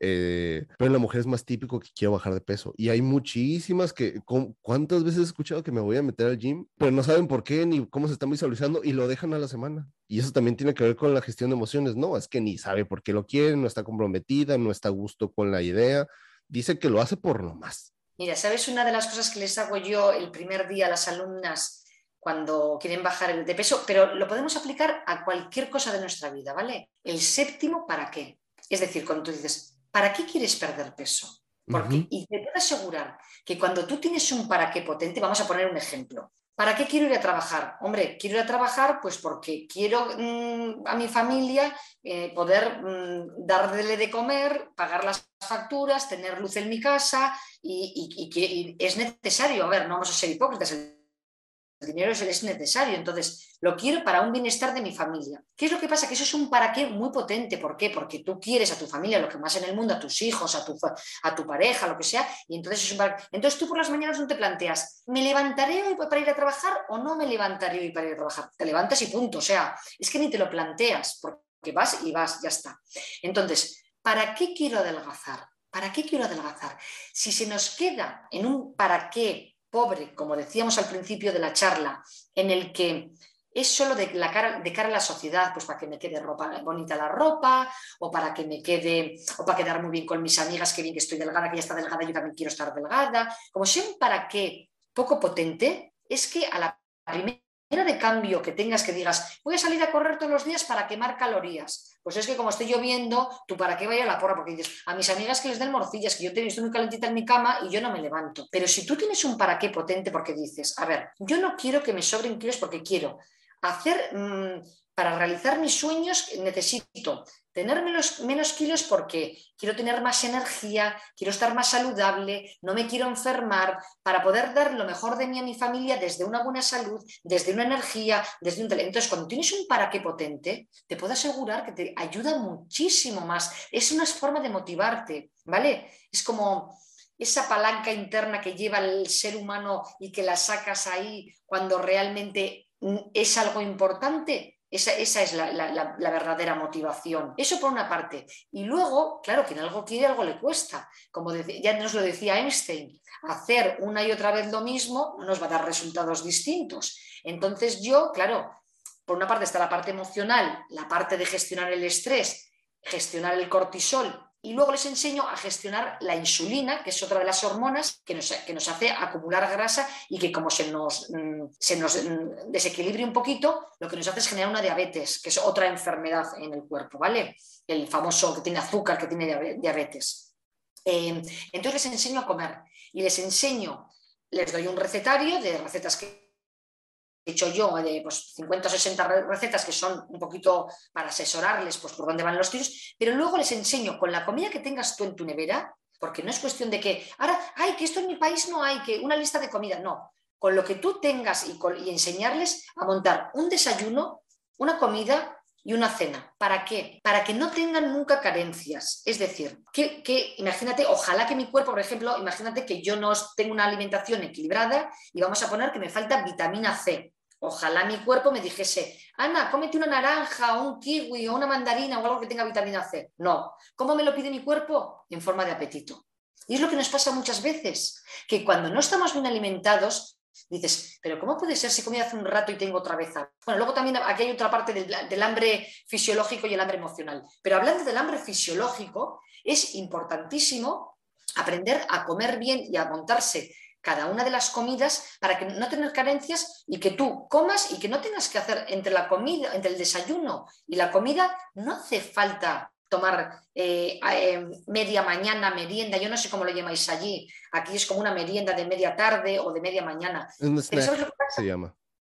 A: eh, pero en la mujer es más típico que quiero bajar de peso. Y hay muchísimas que, ¿cuántas veces he escuchado que me voy a meter al gym, pero no saben por qué ni cómo se están visualizando y lo dejan a la semana? Y eso también tiene que ver con la gestión de emociones. No, es que ni sabe por qué lo quiere, no está comprometida, no está a gusto con la idea. Dice que lo hace por lo más.
B: Mira, ¿sabes una de las cosas que les hago yo el primer día a las alumnas cuando quieren bajar de peso? Pero lo podemos aplicar a cualquier cosa de nuestra vida, ¿vale? El séptimo, ¿para qué? Es decir, cuando tú dices, ¿para qué quieres perder peso? Porque, Y te puedo asegurar que cuando tú tienes un para qué potente, vamos a poner un ejemplo. ¿Para qué quiero ir a trabajar? Hombre, quiero ir a trabajar pues porque quiero mm, a mi familia eh, poder mm, darle de comer, pagar las facturas, tener luz en mi casa y, que es necesario. A ver, no vamos a ser hipócritas, dinero es necesario, entonces lo quiero para un bienestar de mi familia. ¿Qué es lo que pasa? Que eso es un para qué muy potente. ¿Por qué? Porque tú quieres a tu familia lo que más en el mundo, a tus hijos, a tu, a tu pareja, lo que sea, y entonces es un para... Entonces tú por las mañanas no te planteas, ¿me levantaré hoy para ir a trabajar o no me levantaré hoy para ir a trabajar? Te levantas y punto. O sea, es que ni te lo planteas, porque vas y vas, ya está. Entonces, ¿para qué quiero adelgazar? ¿Para qué quiero adelgazar? Si se nos queda en un para qué pobre, como decíamos al principio de la charla, en el que es solo de, la cara, de cara a la sociedad, pues para que me quede ropa, bonita la ropa, o para que me quede, o para quedar muy bien con mis amigas, que bien que estoy delgada, que ya está delgada, yo también quiero estar delgada. Como sea un para qué poco potente, es que a la primera de cambio que tengas que digas, voy a salir a correr todos los días para quemar calorías. Pues es que como estoy lloviendo, tú para qué vaya a la porra, porque dices, a mis amigas que les den morcillas, que yo te estoy muy calentita en mi cama y yo no me levanto. Pero si tú tienes un para qué potente porque dices, a ver, yo no quiero que me sobren kilos porque quiero hacer, mm, para realizar mis sueños necesito tener menos, kilos porque quiero tener más energía, quiero estar más saludable, no me quiero enfermar, para poder dar lo mejor de mí a mi familia desde una buena salud, desde una energía, desde un talento. Entonces, cuando tienes un para qué potente, te puedo asegurar que te ayuda muchísimo más. Es una forma de motivarte, ¿vale? Es como esa palanca interna que lleva el ser humano y que la sacas ahí cuando realmente es algo importante. Esa, es la, verdadera motivación. Eso por una parte. Y luego, claro, quien algo quiere, algo le cuesta. Como ya nos lo decía Einstein, hacer una y otra vez lo mismo nos va a dar resultados distintos. Entonces yo, claro, por una parte está la parte emocional, la parte de gestionar el estrés, gestionar el cortisol y luego les enseño a gestionar la insulina, que es otra de las hormonas que nos, que nos hace acumular grasa y que como se nos, mm, se nos mm, desequilibre un poquito, lo que nos hace es generar una diabetes, que es otra enfermedad en el cuerpo, ¿vale? El famoso que tiene azúcar, que tiene diabetes. Eh, entonces les enseño a comer y les enseño, les doy un recetario de recetas que hecho yo de pues, 50 o 60 recetas que son un poquito para asesorarles pues, por dónde van los tiros, pero luego les enseño con la comida que tengas tú en tu nevera, porque no es cuestión de que ahora, ay, que esto en mi país no hay, que una lista de comida, no, con lo que tú tengas y, y enseñarles a montar un desayuno, una comida y una cena. ¿Para qué? Para que no tengan nunca carencias. Es decir, que, que, imagínate, ojalá que mi cuerpo, por ejemplo, imagínate que yo no tengo una alimentación equilibrada y vamos a poner que me falta vitamina C. Ojalá mi cuerpo me dijese, Ana, cómete una naranja, o un kiwi, o una mandarina, o algo que tenga vitamina C. No. ¿Cómo me lo pide mi cuerpo? En forma de apetito. Y es lo que nos pasa muchas veces, que cuando no estamos bien alimentados, dices, pero ¿cómo puede ser si comí hace un rato y tengo otra vez Bueno, luego también aquí hay otra parte del, del hambre fisiológico y el hambre emocional. Pero hablando del hambre fisiológico, es importantísimo aprender a comer bien y a montarse cada una de las comidas para que no tener carencias y que tú comas y que no tengas que hacer entre la comida, entre el desayuno y la comida, no hace falta tomar eh, eh, media mañana, merienda, yo no sé cómo lo llamáis allí, aquí es como una merienda de media tarde o de media mañana.
A: se llama.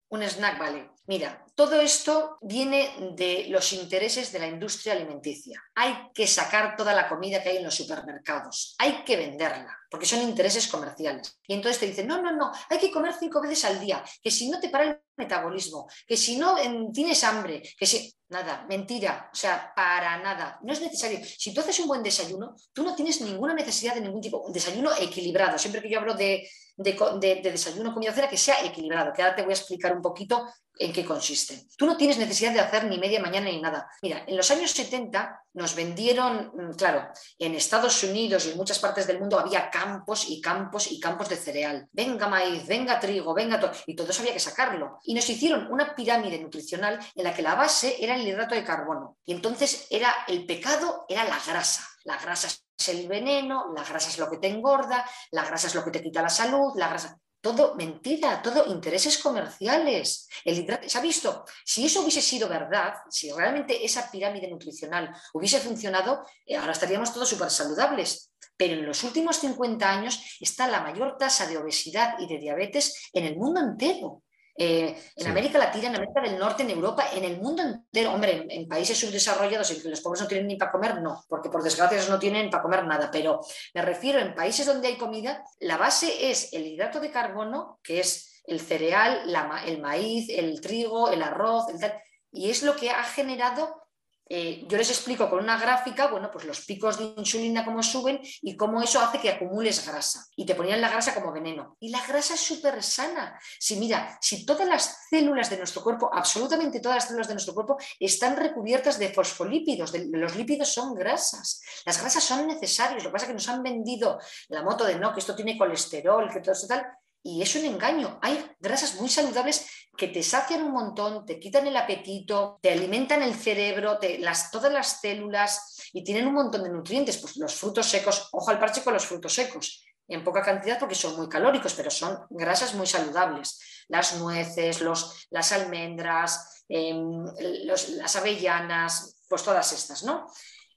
B: Un snack, vale. Mira, todo esto viene de los intereses de la industria alimenticia. Hay que sacar toda la comida que hay en los supermercados, hay que venderla, porque son intereses comerciales. Y entonces te dicen, no, no, no, hay que comer cinco veces al día, que si no te para el metabolismo, que si no tienes hambre, que si... Nada, mentira, o sea, para nada, no es necesario. Si tú haces un buen desayuno, tú no tienes ninguna necesidad de ningún tipo, un desayuno equilibrado. Siempre que yo hablo de, de, desayuno, comida, cena, que sea equilibrado, que ahora te voy a explicar un poquito en qué consiste. Tú no tienes necesidad de hacer ni media mañana ni nada. Mira, en los años 70 nos vendieron, mm, claro, en Estados Unidos y en muchas partes del mundo había campos y campos y campos de cereal. Venga maíz, venga trigo, venga todo. Y todo eso había que sacarlo. Y nos hicieron una pirámide nutricional en la que la base era el hidrato de carbono. Y entonces era el pecado, era la grasa. La grasa es el veneno, la grasa es lo que te engorda, la grasa es lo que te quita la salud, la grasa todo mentira, todo intereses comerciales. El hidrato, ¿Se ha visto? Si eso hubiese sido verdad, si realmente esa pirámide nutricional hubiese funcionado, eh, ahora estaríamos todos súper saludables. Pero en los últimos 50 años está la mayor tasa de obesidad y de diabetes en el mundo entero. Eh, en América Latina, en América del Norte, en Europa, en el mundo entero. Hombre, en, países subdesarrollados en que los pobres no tienen ni para comer, no, porque por desgracia no tienen para comer nada. Pero me refiero en países donde hay comida, la base es el hidrato de carbono, que es el cereal, el maíz, el trigo, el arroz, el tal, y es lo que ha generado eh, yo les explico con una gráfica, bueno, pues los picos de insulina cómo suben y cómo eso hace que acumules grasa. Y te ponían la grasa como veneno. Y la grasa es súper sana. Si mira, si todas las células de nuestro cuerpo, absolutamente todas las células de nuestro cuerpo, están recubiertas de fosfolípidos, los lípidos son grasas. Las grasas son necesarias. Lo que pasa es que nos han vendido la moto de no, que esto tiene colesterol, que todo esto tal. Y es un engaño. Hay grasas muy saludables que te sacian un montón, te quitan el apetito, te alimentan el cerebro, las, todas las células y tienen un montón de nutrientes. Pues los frutos secos, ojo al parche con los frutos secos, en poca cantidad porque son muy calóricos, pero son grasas muy saludables. Las nueces, los, las almendras, em, las avellanas, pues todas estas, ¿no?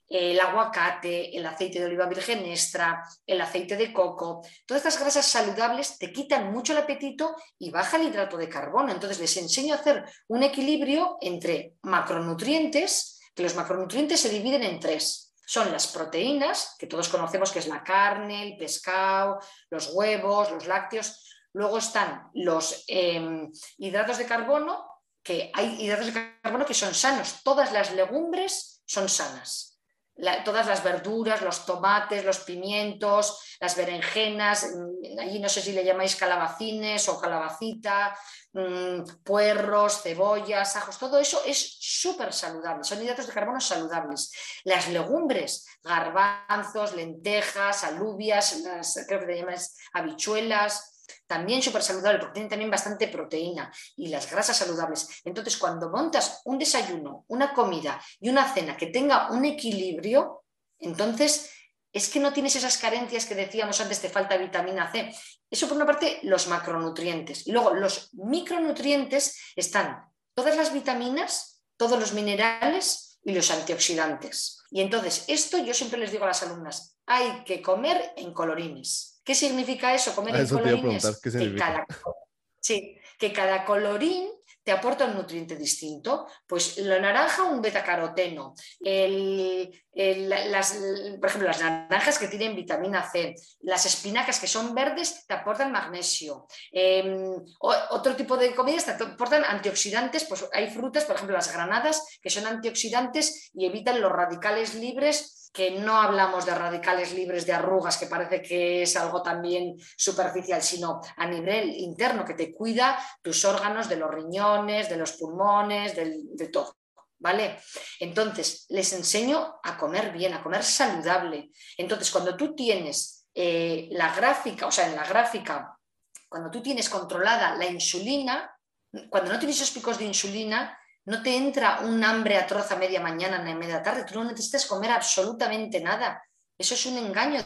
B: El aguacate, el aceite de oliva virgen extra, el aceite de coco. Todas estas grasas saludables te quitan mucho el apetito y baja el hidrato de carbono. Entonces les enseño a hacer un equilibrio entre macronutrientes, que los macronutrientes se dividen en tres. Son las proteínas, que todos conocemos que es la carne, el pescado, los huevos, los lácteos. Luego están los em, hidratos de carbono, que hay hidratos de carbono que son sanos. Todas las legumbres son sanas todas las verduras, los tomates, los pimientos, las berenjenas, mm, allí no sé si le llamáis calabacines o calabacita, mm, puerros, cebollas, ajos, todo eso es súper saludable, son hidratos de carbono saludables. Las legumbres, garbanzos, lentejas, alubias, creo que te llamas habichuelas, también súper saludable porque tiene también bastante proteína y las grasas saludables. Entonces, cuando montas un desayuno, una comida y una cena que tenga un equilibrio, entonces es que no tienes esas carencias que decíamos antes, te falta vitamina C. Eso por una parte, los macronutrientes. Y luego los micronutrientes están todas las vitaminas, todos los minerales y los antioxidantes. Y entonces, esto yo siempre les digo a las alumnas, hay que comer en colorines. ¿Qué significa eso? Comer en colorines. Que cada, sí, que cada colorín te aporta un nutriente distinto. Pues la naranja, un betacaroteno. El, las, por ejemplo, las naranjas que tienen vitamina C. Las espinacas que son verdes te aportan magnesio. Em, otro tipo de comidas te aportan antioxidantes. Pues hay frutas, por ejemplo, las granadas, que son antioxidantes y evitan los radicales libres que no hablamos de radicales libres de arrugas, que parece que es algo también superficial, sino a nivel interno, que te cuida tus órganos de los riñones, de los pulmones, de, todo. ¿Vale? Entonces, les enseño a comer bien, a comer saludable. Entonces, cuando tú tienes eh, la gráfica, o sea, en la gráfica, cuando tú tienes controlada la insulina, cuando no tienes esos picos de insulina, no te entra un hambre atroz a media mañana ni a media tarde, tú no necesitas comer absolutamente nada. Eso es un engaño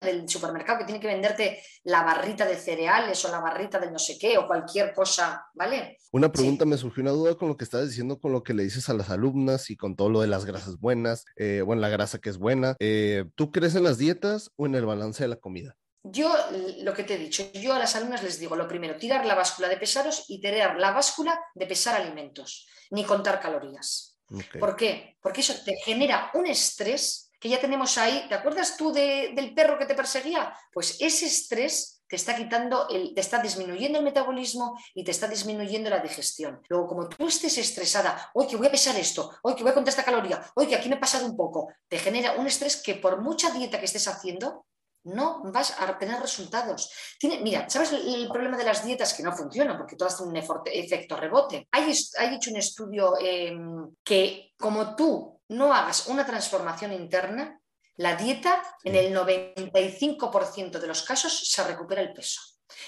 B: del supermercado que tiene que venderte la barrita de cereales o la barrita de no sé qué o cualquier cosa, ¿vale?
A: Una pregunta, me surgió una duda con lo que estás diciendo, con lo que le dices a las alumnas y con todo lo de las grasas buenas, eh, bueno, la grasa que es buena. Eh, ¿Tú crees en las dietas o en el balance de la comida?
B: Yo, lo que te he dicho, yo a las alumnas les digo, lo primero, tirar la báscula de pesaros y tirar la báscula de pesar alimentos ni contar calorías. ¿Por qué? Porque eso te genera un estrés que ya tenemos ahí. ¿Te acuerdas tú del perro que te perseguía? Pues ese estrés te está quitando, el, te está disminuyendo el metabolismo y te está disminuyendo la digestión. Luego, como tú estés estresada, hoy que voy a pesar esto, hoy que voy a contar esta caloría, hoy que aquí me he pasado un poco, te genera un estrés que por mucha dieta que estés haciendo, no vas a tener resultados. Tiene, mira, ¿sabes el, problema de las dietas que no funcionan? Porque todas tienen un efecto rebote. Hay, hay hecho un estudio em, que como tú no hagas una transformación interna, la dieta en el 95% de los casos se recupera el peso.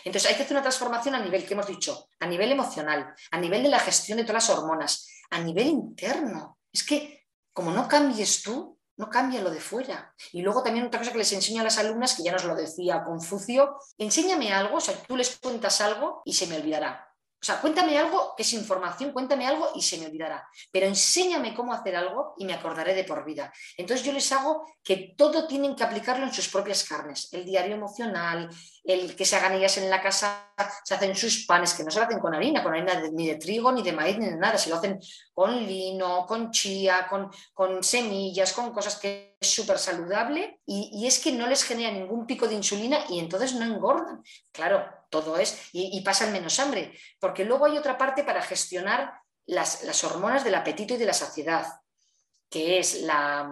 B: Entonces hay que hacer una transformación a nivel, que hemos dicho, a nivel emocional, a nivel de la gestión de todas las hormonas, a nivel interno. Es que como no cambies tú, no cambia lo de fuera. Y luego también otra cosa que les enseño a las alumnas, que ya nos lo decía Confucio, enséñame algo, o sea, tú les cuentas algo y se me olvidará. O sea, cuéntame algo que es información, cuéntame algo y se me olvidará. Pero enséñame cómo hacer algo y me acordaré de por vida. Entonces yo les hago que todo tienen que aplicarlo en sus propias carnes. El diario emocional, el que se hagan ellas en la casa, se hacen sus panes, que no se lo hacen con harina, con harina ni de trigo, ni de maíz, ni de nada. Se lo hacen con lino, con chía, con, semillas, con cosas que es súper saludable. Y es que no les genera ningún pico de insulina y entonces no engordan. Claro, todo es, y, pasan menos hambre, porque luego hay otra parte para gestionar las, hormonas del apetito y de la saciedad, que es la,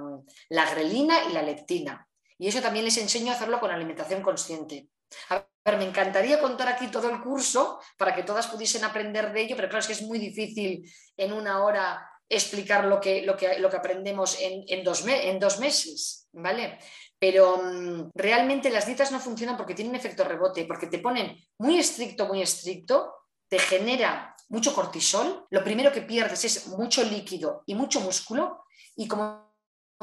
B: la, grelina y la leptina. Y eso también les enseño a hacerlo con alimentación consciente. A ver, me encantaría contar aquí todo el curso para que todas pudiesen aprender de ello, pero claro, es que es muy difícil en una hora explicar lo que, lo que, lo que aprendemos en, en, dos en dos meses, ¿vale? Pero mm, realmente las dietas no funcionan porque tienen efecto rebote, porque te ponen muy estricto, muy estricto, te genera mucho cortisol, lo primero que pierdes es mucho líquido y mucho músculo, y como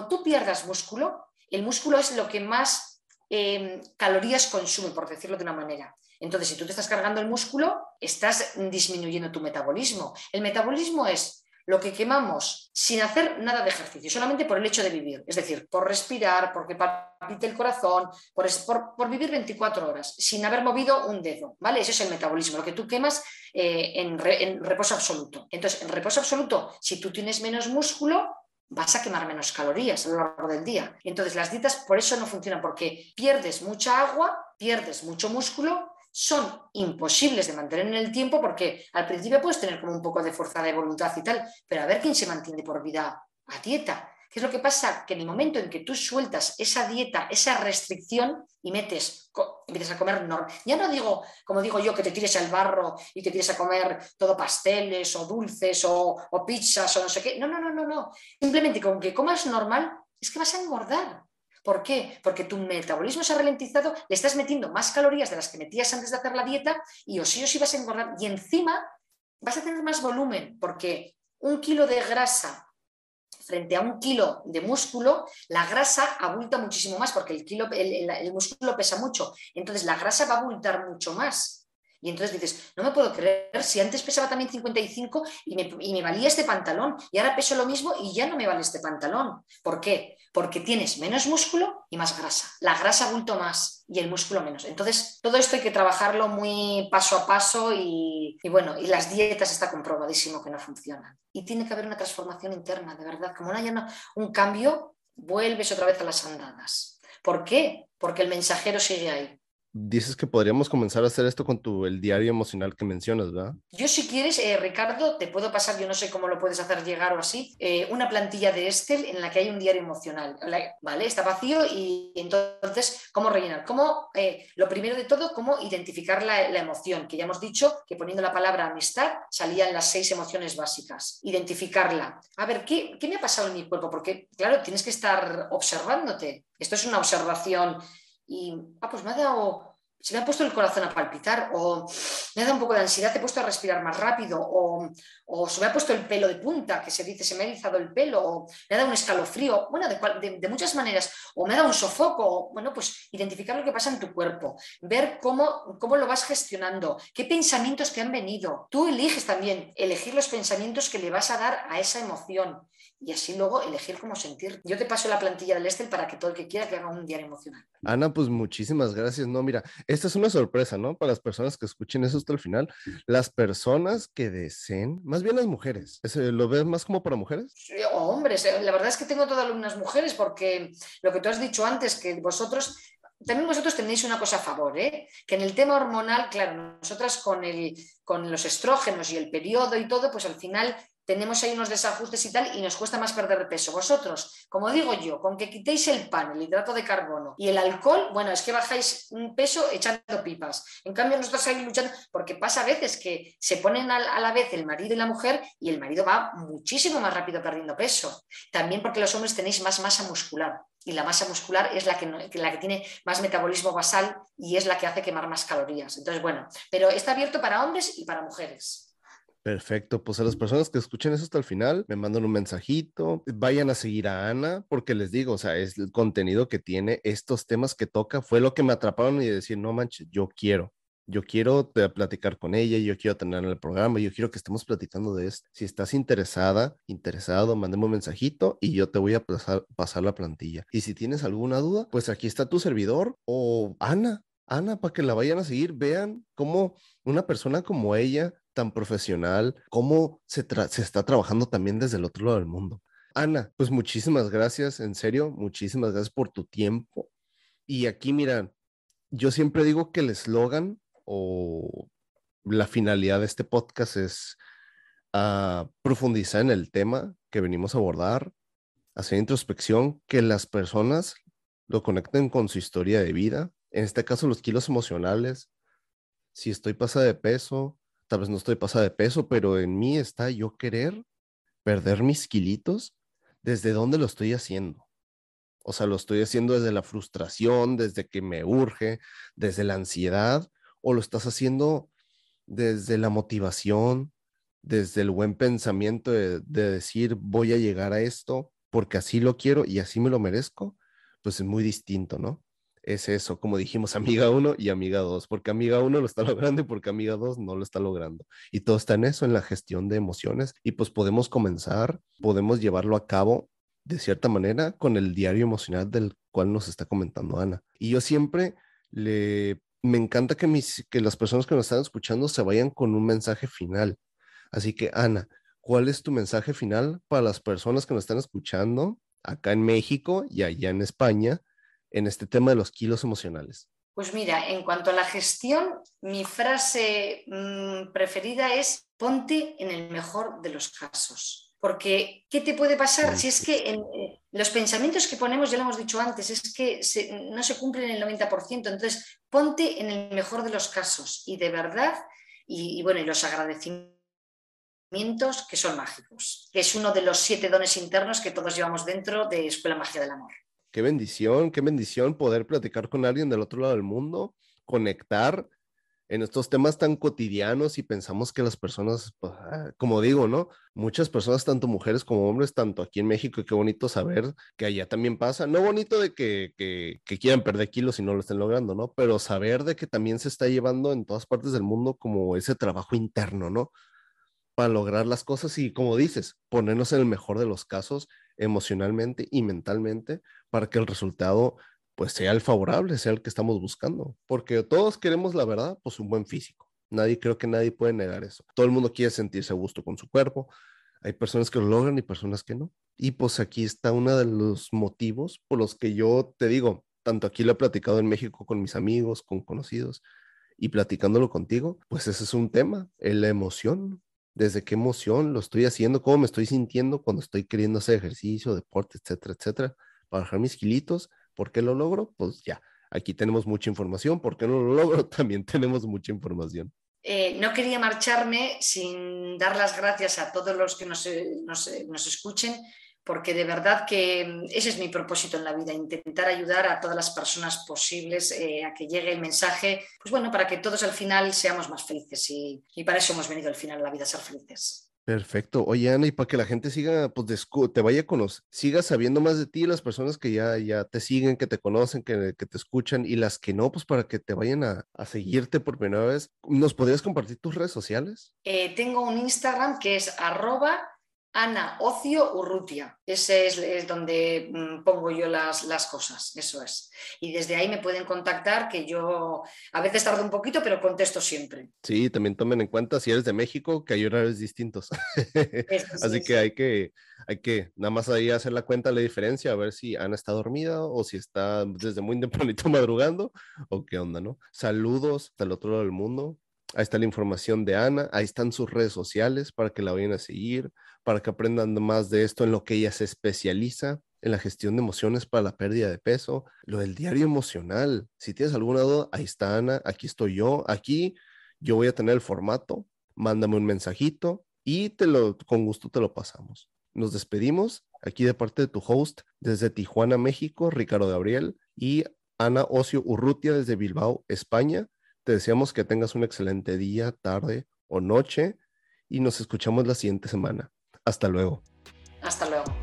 B: tú pierdas músculo, el músculo es lo que más em, calorías consume, por decirlo de una manera. Entonces, si tú te estás cargando el músculo, estás disminuyendo tu metabolismo. El metabolismo es lo que quemamos sin hacer nada de ejercicio, solamente por el hecho de vivir, es decir, por respirar, porque palpite el corazón, por, vivir 24 horas, sin haber movido un dedo, ¿vale? Ese es el metabolismo, lo que tú quemas eh, en, en reposo absoluto. Entonces, en reposo absoluto, si tú tienes menos músculo, vas a quemar menos calorías a lo largo del día. Entonces, las dietas por eso no funcionan, porque pierdes mucha agua, pierdes mucho músculo son imposibles de mantener en el tiempo porque al principio puedes tener como un poco de fuerza de voluntad y tal, pero a ver quién se mantiene por vida a dieta. ¿Qué es lo que pasa? Que en el momento en que tú sueltas esa dieta, esa restricción y metes, empiezas a comer normal. Ya no digo, como digo yo, que te tires al barro y te tires a comer todo pasteles o dulces o, o pizzas o no sé qué. No, no, no, no, no. Simplemente con que comas normal es que vas a engordar. ¿Por qué? Porque tu metabolismo se ha ralentizado, le estás metiendo más calorías de las que metías antes de hacer la dieta y o sí o sí vas a engordar. Y encima vas a tener más volumen, porque un kilo de grasa frente a un kilo de músculo, la grasa abulta muchísimo más, porque el, kilo, el músculo pesa mucho. Entonces la grasa va a abultar mucho más. Y entonces dices, no me puedo creer, si antes pesaba también 55 y me, y me valía este pantalón y ahora peso lo mismo y ya no me vale este pantalón. ¿Por qué? Porque tienes menos músculo y más grasa. La grasa bulto más y el músculo menos. Entonces, todo esto hay que trabajarlo muy paso a paso y, y bueno, y las dietas está comprobadísimo que no funcionan. Y tiene que haber una transformación interna, de verdad. Como no haya un cambio, vuelves otra vez a las andadas. ¿Por qué? Porque el mensajero sigue ahí
A: dices que podríamos comenzar a hacer esto con tu, el diario emocional que mencionas, ¿verdad?
B: Yo si quieres, eh, Ricardo, te puedo pasar, yo no sé cómo lo puedes hacer llegar o así, eh, una plantilla de Excel en la que hay un diario emocional, ¿vale? Está vacío y entonces, ¿cómo rellenar? ¿Cómo, eh, lo primero de todo, cómo identificar la, emoción, que ya hemos dicho que poniendo la palabra amistad salían las seis emociones básicas. Identificarla. A ver, ¿qué, qué me ha pasado en mi cuerpo? Porque, claro, tienes que estar observándote. Esto es una observación y, ah, pues me ha dado, se me ha puesto el corazón a palpitar, o me ha dado un poco de ansiedad, he puesto a respirar más rápido, o, o se me ha puesto el pelo de punta, que se dice, se me ha erizado el pelo, o me ha dado un escalofrío, bueno, de, muchas maneras, o me ha dado un sofoco, bueno, pues identificar lo que pasa en tu cuerpo, ver cómo, cómo lo vas gestionando, qué pensamientos te han venido. Tú eliges también, elegir los pensamientos que le vas a dar a esa emoción y así luego elegir cómo sentir. Yo te paso la plantilla del Excel para que todo el que quiera que haga un diario emocional.
A: Ana, pues muchísimas gracias. No, mira, esta es una sorpresa, ¿no? Para las personas que escuchen eso hasta el final. Las personas que deseen, más bien las mujeres, ¿lo ves más como para mujeres?
B: o hombres. Eh, la verdad es que tengo todas alumnas mujeres porque lo que tú has dicho antes, que vosotros también vosotros tenéis una cosa a favor, ¿eh? que en el tema hormonal, claro, nosotras con, el, con los estrógenos y el periodo y todo, pues al final tenemos ahí unos desajustes y tal, y nos cuesta más perder peso. Vosotros, como digo yo, con que quitéis el pan, el hidrato de carbono y el alcohol, bueno, es que bajáis un peso echando pipas. En cambio, nosotros ahí luchando, porque pasa a veces que se ponen a la vez el marido y la mujer y el marido va muchísimo más rápido perdiendo peso. También porque los hombres tenéis más masa muscular. Y la masa muscular es la que, la que tiene más metabolismo basal y es la que hace quemar más calorías. Entonces, bueno, pero está abierto para hombres y para mujeres.
A: Perfecto, pues a las personas que escuchen eso hasta el final, me mandan un mensajito, vayan a seguir a Ana, porque les digo, o sea, es el contenido que tiene, estos temas que toca, fue lo que me atraparon y decir, no manches, yo quiero, yo quiero platicar con ella, yo quiero tener el programa, yo quiero que estemos platicando de esto. Si estás interesada, interesado, mandemos un mensajito y yo te voy a pasar, pasar la plantilla. Y si tienes alguna duda, pues aquí está tu servidor o Ana, Ana, para que la vayan a seguir, vean cómo una persona como ella tan profesional, cómo se, se está trabajando también desde el otro lado del mundo. Ana, pues muchísimas gracias, en serio, muchísimas gracias por tu tiempo. Y aquí, mira, yo siempre digo que el eslogan o la finalidad de este podcast es uh, profundizar en el tema que venimos a abordar, hacer introspección, que las personas lo conecten con su historia de vida, en este caso los kilos emocionales, si estoy pasada de peso, tal vez no estoy pasada de peso, pero en mí está yo querer perder mis kilitos, ¿desde dónde lo estoy haciendo? O sea, lo estoy haciendo desde la frustración, desde que me urge, desde la ansiedad, o lo estás haciendo desde la motivación, desde el buen pensamiento de, de, decir voy a llegar a esto porque así lo quiero y así me lo merezco, pues es muy distinto, ¿no? Es eso, como dijimos, <laughs> amiga 1 y amiga 2, porque amiga 1 lo está logrando y porque amiga 2 no lo está logrando. Y todo está en eso, en la gestión de emociones. Y pues podemos comenzar, podemos llevarlo a cabo de cierta manera con el diario emocional del cual nos está comentando Ana. Y yo siempre le, me encanta que, mis, que las personas que nos están escuchando se vayan con un mensaje final. Así que Ana, ¿cuál es tu mensaje final para las personas que nos están escuchando acá en México y allá en España? En este tema de los kilos emocionales?
B: Pues mira, en cuanto a la gestión, mi frase mm, preferida es ponte en el mejor de los casos. Porque, ¿qué te puede pasar si es que en, eh, los pensamientos que ponemos, ya lo hemos dicho antes, es que no se cumplen el 90%? Entonces, ponte en el mejor de los casos y de verdad, y, y bueno, y los agradecimientos que son mágicos, que es uno de los siete dones internos que todos llevamos dentro de Escuela Magia del Amor
A: qué bendición, qué bendición poder platicar con alguien del otro lado del mundo, conectar en estos temas tan cotidianos y pensamos que las personas, pues, ah, como digo, ¿no? Muchas personas, tanto mujeres como hombres, tanto aquí en México, y qué bonito saber que allá también pasa. No bonito de que, que, que, quieran perder kilos y no lo estén logrando, ¿no? Pero saber de que también se está llevando en todas partes del mundo como ese trabajo interno, ¿no? Para lograr las cosas y, como dices, ponernos en el mejor de los casos emocionalmente y mentalmente para que el resultado pues sea el favorable, sea el que estamos buscando, porque todos queremos la verdad, pues un buen físico. Nadie creo que nadie puede negar eso. Todo el mundo quiere sentirse a gusto con su cuerpo. Hay personas que lo logran y personas que no. Y pues aquí está uno de los motivos por los que yo te digo, tanto aquí lo he platicado en México con mis amigos, con conocidos y platicándolo contigo, pues ese es un tema, la emoción desde qué emoción lo estoy haciendo, cómo me estoy sintiendo cuando estoy queriendo hacer ejercicio, deporte, etcétera, etcétera, para bajar mis kilitos. ¿Por qué lo logro? Pues ya, aquí tenemos mucha información. ¿Por qué no lo logro? <laughs> También tenemos mucha información.
B: Eh, no quería marcharme sin dar las gracias a todos los que nos, nos, nos escuchen porque de verdad que mm, ese es mi propósito en la vida, intentar ayudar a todas las personas posibles eh, a que llegue el mensaje, pues bueno, para que todos al final seamos más felices y, para eso hemos venido al final a la vida, a ser felices.
A: Perfecto. Oye, Ana, y para que la gente siga, pues te vaya a conocer, siga sabiendo más de ti, las personas que ya, ya te siguen, que te conocen, que, que te escuchan, y las que no, pues para que te vayan a, a seguirte por primera vez, ¿nos podrías compartir tus redes sociales?
B: Eh, tengo un Instagram que es arroba Ana Ocio Urrutia. Ese es, donde mm, pongo yo las, las, cosas, eso es. Y desde ahí me pueden contactar, que yo a veces tardo un poquito, pero contesto siempre.
A: Sí, también tomen en cuenta si eres de México, que hay horarios distintos. <laughs> Así que hay que hay que nada más ahí hacer la cuenta la diferencia, a ver si Ana está dormida o si está desde muy <laughs> tempranito madrugando o qué onda, ¿no? Saludos del otro lado del mundo. Ahí está la información de Ana, ahí están sus redes sociales para que la vayan a seguir, para que aprendan más de esto en lo que ella se especializa, en la gestión de emociones para la pérdida de peso, lo del diario emocional. Si tienes alguna duda, ahí está Ana, aquí estoy yo, aquí yo voy a tener el formato, mándame un mensajito y te lo, con gusto te lo pasamos. Nos despedimos aquí de parte de tu host desde Tijuana, México, Ricardo Gabriel y Ana Ocio Urrutia desde Bilbao, España. Te deseamos que tengas un excelente día, tarde o noche y nos escuchamos la siguiente semana. Hasta luego.
B: Hasta luego.